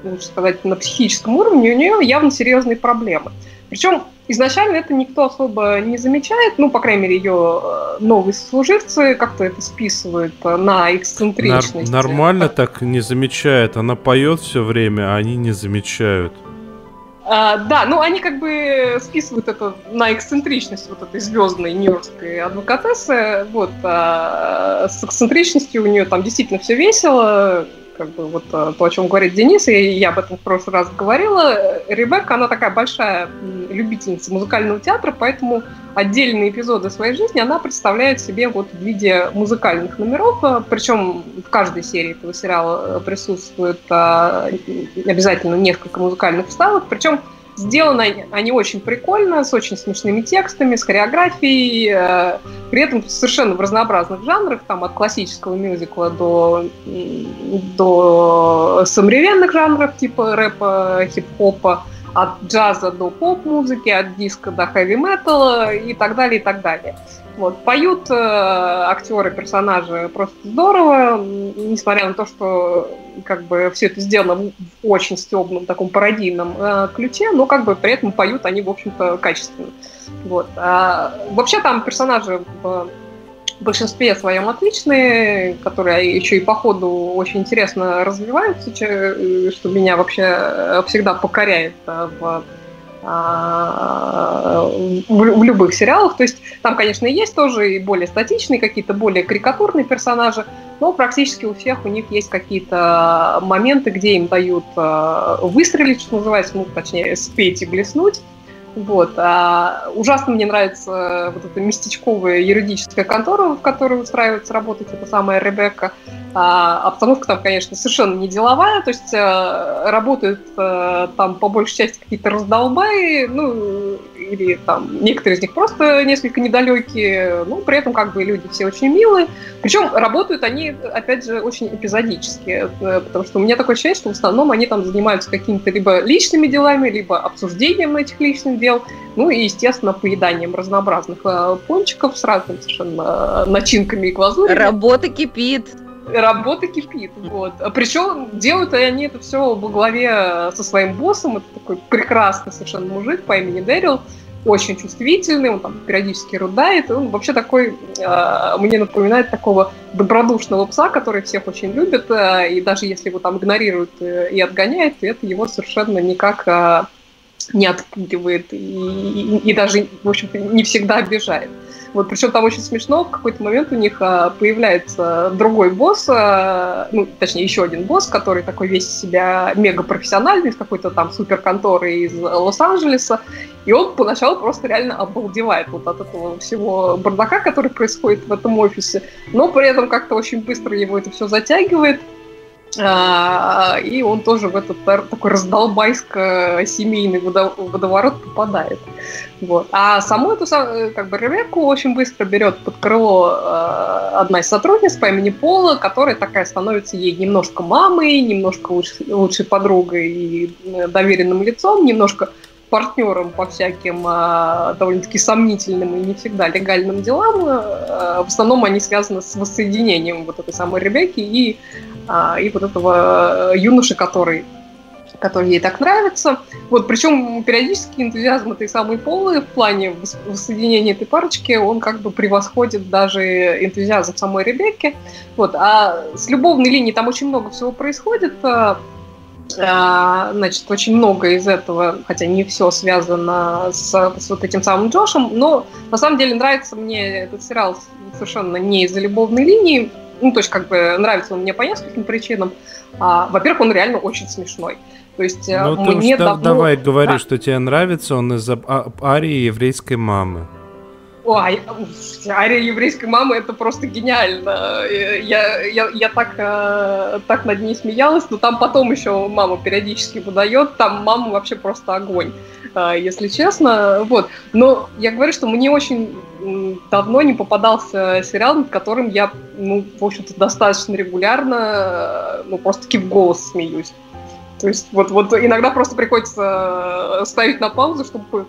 лучше сказать, на психическом уровне у нее явно серьезные проблемы. Причем изначально это никто особо не замечает, ну, по крайней мере, ее э, новые сослуживцы как-то это списывают э, на эксцентричность. Нар- нормально так не замечает, она поет все время, а они не замечают. А, да, ну они как бы списывают это на эксцентричность вот этой звездной нью-йоркской адвокатессы. Вот, а с эксцентричностью у нее там действительно все весело как бы вот э, то, о чем говорит Денис, и я об этом в прошлый раз говорила, Ребекка, она такая большая любительница музыкального театра, поэтому отдельные эпизоды своей жизни она представляет себе вот в виде музыкальных номеров, э, причем в каждой серии этого сериала присутствует обязательно несколько музыкальных вставок, причем Сделаны они очень прикольно, с очень смешными текстами, с хореографией, э, при этом совершенно в разнообразных жанрах, там от классического мюзикла до, до современных жанров типа рэпа, хип-хопа, от джаза до поп-музыки, от диска до хэви-металла и так далее, и так далее. Вот. Поют э, актеры, персонажи просто здорово, несмотря на то, что как бы все это сделано в очень стебном таком пародийном э, ключе, но как бы при этом поют они, в общем-то, качественно. Вот. А, вообще там персонажи в большинстве своем отличные, которые еще и по ходу очень интересно развиваются, что меня вообще всегда покоряет э, в в, любых сериалах. То есть там, конечно, есть тоже и более статичные, какие-то более карикатурные персонажи, но практически у всех у них есть какие-то моменты, где им дают а, выстрелить, что называется, ну, точнее, спеть и блеснуть. Вот. А ужасно мне нравится вот эта местечковая юридическая контора, в которой устраивается работать эта самая Ребекка. А, обстановка там, конечно, совершенно не деловая, то есть а, работают а, там по большей части какие-то раздолбаи, ну, или там некоторые из них просто несколько недалекие, ну, при этом как бы люди все очень милые. Причем работают они, опять же, очень эпизодически, э, потому что у меня такое ощущение, что в основном они там занимаются какими-то либо личными делами, либо обсуждением этих личных дел, ну и, естественно, поеданием разнообразных э, пончиков с разными совершенно э, начинками и глазурями. Работа кипит работа кипит. Вот. Причем делают они это все во главе со своим боссом. Это такой прекрасный совершенно мужик по имени Дэрил. Очень чувствительный, он там периодически рудает. Он вообще такой, э, мне напоминает такого добродушного пса, который всех очень любит. Э, и даже если его там игнорируют э, и отгоняют, это его совершенно никак э, не отпугивает и, и, и даже, в общем-то, не всегда обижает. Вот, причем там очень смешно, в какой-то момент у них а, появляется другой босс, а, ну, точнее, еще один босс, который такой весь себя мега профессиональный, из какой-то там суперконторы из Лос-Анджелеса, и он поначалу просто реально обалдевает вот от этого всего бардака, который происходит в этом офисе, но при этом как-то очень быстро его это все затягивает, и он тоже в этот такой раздолбайско-семейный водоворот попадает. Вот. А саму эту как бы Ребекку очень быстро берет под крыло э, одна из сотрудниц по имени Пола, которая такая становится ей немножко мамой, немножко лучшей, лучшей подругой и э, доверенным лицом, немножко партнером по всяким э, довольно-таки сомнительным и не всегда легальным делам. Э, в основном они связаны с воссоединением вот этой самой Ребекки и, э, и вот этого юноши, который который ей так нравится. Вот, причем периодически энтузиазм этой самой Полы в плане воссоединения этой парочки, он как бы превосходит даже энтузиазм самой Ребекки. Вот, а с любовной линией там очень много всего происходит. А, значит, очень много из этого, хотя не все связано с, с вот этим самым Джошем, но на самом деле нравится мне этот сериал совершенно не из-за любовной линии, ну, то есть, как бы, нравится он мне по нескольким причинам. А, во-первых, он реально очень смешной. То есть, ну, мне давно... давай говори, да. что тебе нравится, он из-за а, арии еврейской мамы. Ой, ария еврейской мамы это просто гениально. Я, я, я так, э, так над ней смеялась, но там потом еще мама периодически выдает, там мама вообще просто огонь, э, если честно. Вот. Но я говорю, что мне очень давно не попадался сериал, над которым я, ну, в общем-то, достаточно регулярно, э, ну, просто-таки в голос смеюсь. То есть вот, вот иногда просто приходится э, ставить на паузу, чтобы,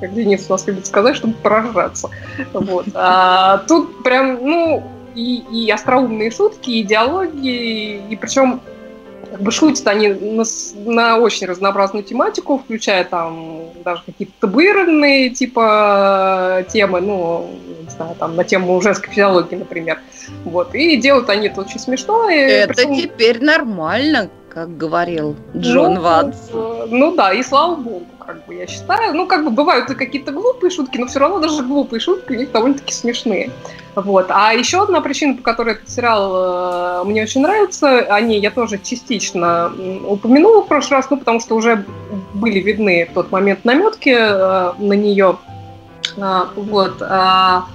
как Денис у нас любит сказать, чтобы проржаться. Вот. А тут прям, ну, и, и остроумные шутки, и диалоги, и причем как бы шутят они на, на очень разнообразную тематику, включая там даже какие-то табуированные типа темы, ну, не знаю, там на тему женской физиологии, например. Вот. И делают они это очень смешно. Это причем... теперь нормально, как говорил Джон ну, Ватс. Ну да, и слава богу, как бы я считаю. Ну, как бы бывают и какие-то глупые шутки, но все равно даже глупые шутки у них довольно-таки смешные. Вот. А еще одна причина, по которой этот сериал э, мне очень нравится, о ней я тоже частично упомянула в прошлый раз, ну, потому что уже были видны в тот момент наметки э, на нее. А, вот. А,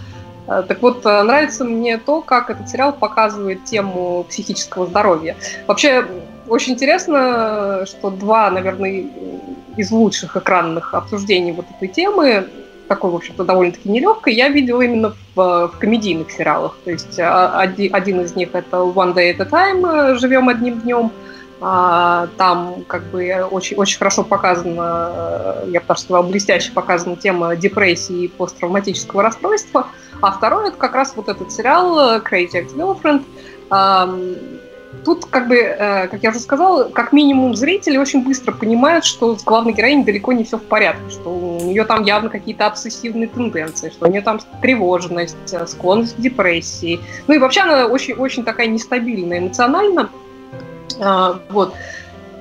а, так вот, а, нравится мне то, как этот сериал показывает тему психического здоровья. Вообще, очень интересно, что два, наверное, из лучших экранных обсуждений вот этой темы, такой, в общем-то, довольно-таки нелегкой, я видела именно в, в комедийных сериалах. То есть а, один, один из них это One Day at a Time, «Живем одним днем», а, там как бы очень, очень хорошо показана, я бы сказала, блестяще показана тема депрессии и посттравматического расстройства. А второй это как раз вот этот сериал Crazy Ex-Girlfriend. Тут, как бы, э, как я уже сказала, как минимум зрители очень быстро понимают, что с главной героиней далеко не все в порядке, что у нее там явно какие-то обсессивные тенденции, что у нее там тревожность, э, склонность к депрессии. Ну и вообще она очень-очень такая нестабильная эмоционально. А, вот.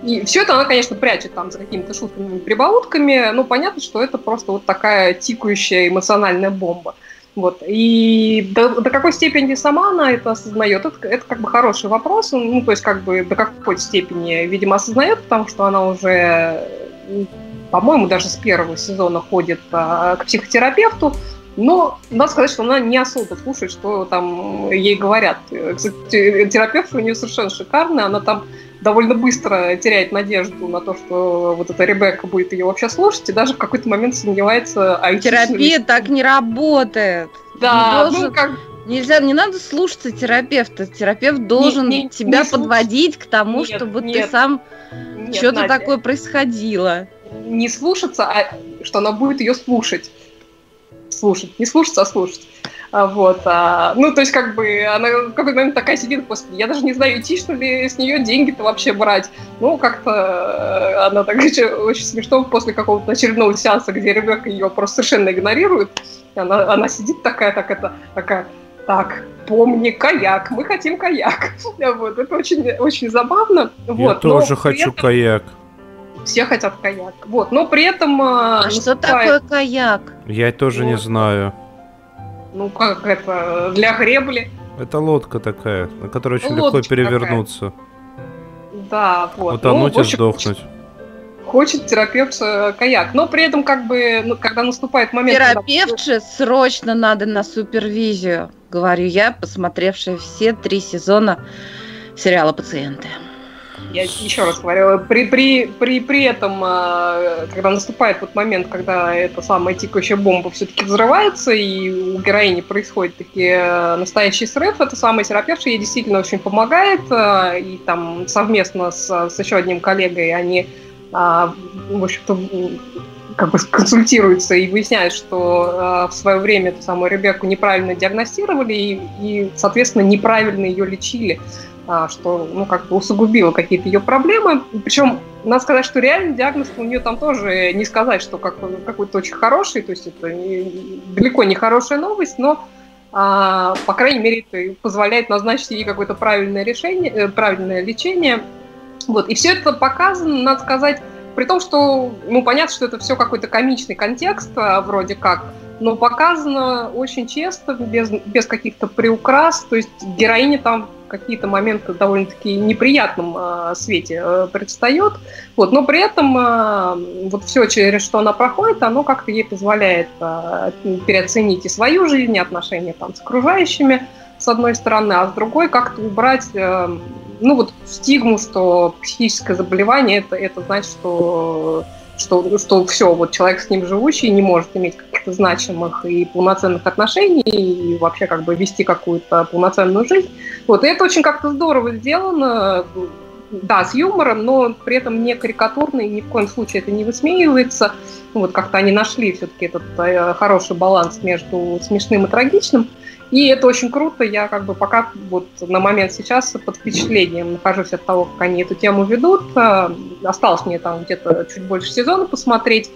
И все это она, конечно, прячет там за какими-то шутками и прибаутками, но понятно, что это просто вот такая тикающая эмоциональная бомба. Вот. И до, до какой степени сама она это осознает, это, это как бы хороший вопрос. Ну, то есть, как бы до какой степени, видимо, осознает, потому что она уже, по-моему, даже с первого сезона ходит а, к психотерапевту. Но надо сказать, что она не особо слушает, что там ей говорят. Кстати, терапевт у нее совершенно шикарный, она там довольно быстро теряет надежду на то, что вот эта Ребекка будет ее вообще слушать, и даже в какой-то момент сомневается... А Терапия так не работает. Да, должен... ну как... Нельзя, не надо слушаться терапевта. Терапевт должен не, не, тебя не подводить к тому, нет, чтобы нет, ты сам что-то такое происходило. Не слушаться, а что она будет ее слушать слушать. Не слушаться, а слушать. А, вот. А, ну, то есть, как бы, она в какой-то момент такая сидит, господи, я даже не знаю, этично ли с нее деньги-то вообще брать. Ну, как-то э, она так очень смешно после какого-то очередного сеанса, где Ребекка ее просто совершенно игнорирует. Она, она сидит такая, так это, такая, так, помни, каяк, мы хотим каяк. Вот, это очень, очень забавно. Я вот, тоже хочу этом... каяк все хотят каяк. Вот, но при этом... А, а что такое каяк? Я тоже вот. не знаю. Ну, как это, для гребли. Это лодка такая, на которой очень Лодочка легко перевернуться. Такая. Да, вот. Утонуть ну, и сдохнуть. Хочет терапевт э, каяк. Но при этом, как бы, ну, когда наступает момент... Терапевтше когда... срочно надо на супервизию, говорю я, посмотревшая все три сезона сериала «Пациенты». Я еще раз говорю, при, при, при, при этом, а, когда наступает вот момент, когда эта самая тикающая бомба все-таки взрывается, и у героини происходит таки э, настоящий срыв, это самый терапевт ей действительно очень помогает, э, и там совместно с, с еще одним коллегой они, а, в общем-то, как бы консультируются и выясняют, что э, в свое время эту самую Ребекку неправильно диагностировали и, и, соответственно, неправильно ее лечили. А, что, ну, как бы усугубило какие-то ее проблемы. Причем, надо сказать, что реальный диагноз у нее там тоже не сказать, что как, какой-то очень хороший, то есть это не, далеко не хорошая новость, но, а, по крайней мере, это позволяет назначить ей какое-то правильное решение, э, правильное лечение. Вот. И все это показано, надо сказать, при том, что, ну, понятно, что это все какой-то комичный контекст, а, вроде как, но показано очень честно, без, без каких-то приукрас, то есть героиня там какие-то моменты довольно-таки неприятном э, свете э, предстает. Вот, но при этом э, вот все, через что она проходит, оно как-то ей позволяет э, переоценить и свою жизнь, и отношения там, с окружающими, с одной стороны, а с другой как-то убрать э, ну вот стигму, что психическое заболевание это, это значит, что что, что все, вот человек с ним живущий не может иметь каких-то значимых и полноценных отношений и вообще как бы вести какую-то полноценную жизнь. Вот, и это очень как-то здорово сделано, да, с юмором, но при этом не карикатурно, и ни в коем случае это не высмеивается. Вот как-то они нашли все-таки этот э, хороший баланс между смешным и трагичным. И это очень круто. Я как бы пока вот на момент сейчас под впечатлением нахожусь от того, как они эту тему ведут. Э, осталось мне там где-то чуть больше сезона посмотреть.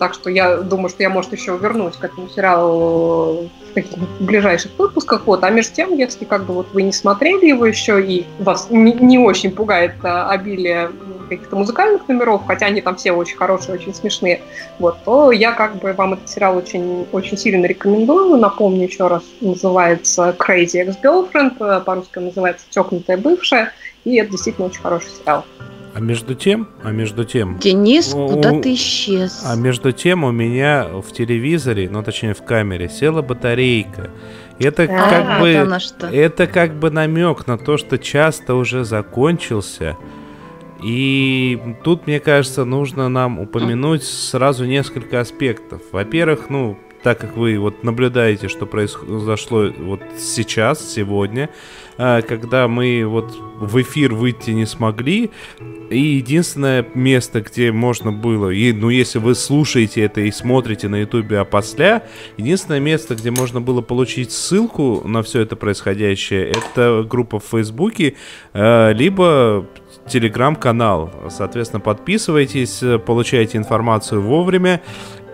Так что я думаю, что я, может, еще вернусь к этому сериалу в каких-нибудь ближайших выпусках. Вот. А между тем, если как бы вот вы не смотрели его еще и вас не, не очень пугает а, обилие каких-то музыкальных номеров, хотя они там все очень хорошие, очень смешные, вот, то я как бы вам этот сериал очень, очень сильно рекомендую. Напомню еще раз, называется Crazy Ex-Girlfriend, по-русски называется «Тёкнутая бывшая», и это действительно очень хороший сериал. А между тем, а между тем, Денис О, куда-то исчез. а между тем у меня в телевизоре, ну точнее в камере, села батарейка. Это А, как бы, это как бы намек на то, что часто уже закончился. И тут, мне кажется, нужно нам упомянуть сразу несколько аспектов. Во-первых, ну, так как вы вот наблюдаете, что произошло вот сейчас, сегодня, когда мы вот в эфир выйти не смогли, и единственное место, где можно было, и, ну, если вы слушаете это и смотрите на ютубе опосля, единственное место, где можно было получить ссылку на все это происходящее, это группа в Фейсбуке, э, либо телеграм-канал. Соответственно, подписывайтесь, э, получайте информацию вовремя,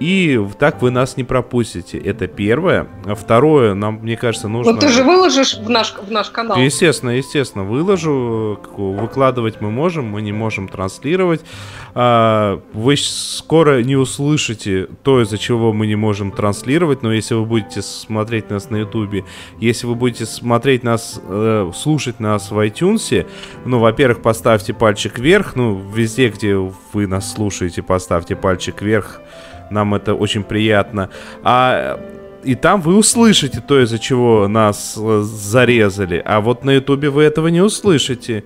и так вы нас не пропустите. Это первое. А второе, нам, мне кажется, нужно... Вот ты же выложишь в наш, в наш канал. Естественно, естественно, выложу. Выкладывать мы можем, мы не можем транслировать. А, Вы скоро не услышите то, из-за чего мы не можем транслировать, но если вы будете смотреть нас на Ютубе, если вы будете смотреть нас, э, слушать нас в iTunes, ну, во-первых, поставьте пальчик вверх, ну, везде, где вы нас слушаете, поставьте пальчик вверх, нам это очень приятно. А и там вы услышите то, из-за чего нас э, зарезали. А вот на Ютубе вы этого не услышите.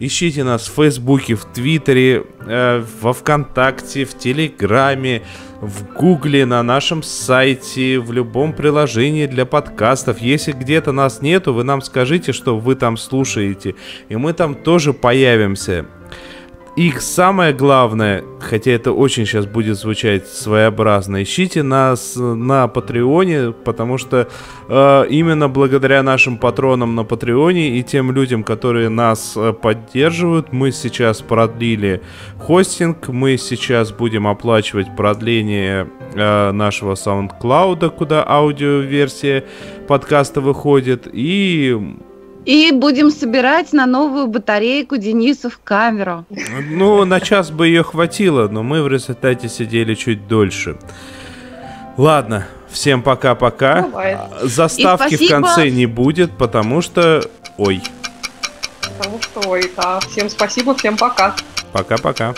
Ищите нас в Фейсбуке, в Твиттере, э, во Вконтакте, в Телеграме, в Гугле, на нашем сайте, в любом приложении для подкастов. Если где-то нас нету, вы нам скажите, что вы там слушаете, и мы там тоже появимся. И самое главное, хотя это очень сейчас будет звучать своеобразно, ищите нас на Патреоне, потому что э, именно благодаря нашим патронам на Патреоне и тем людям, которые нас э, поддерживают, мы сейчас продлили хостинг, мы сейчас будем оплачивать продление э, нашего SoundCloud, куда аудиоверсия подкаста выходит, и И будем собирать на новую батарейку Денису в камеру. Ну, на час бы ее хватило, но мы в результате сидели чуть дольше. Ладно, всем пока-пока. Бывает. Заставки в конце не будет, потому что... Ой, Потому что, ой, да. Всем спасибо, всем пока. пока-пока.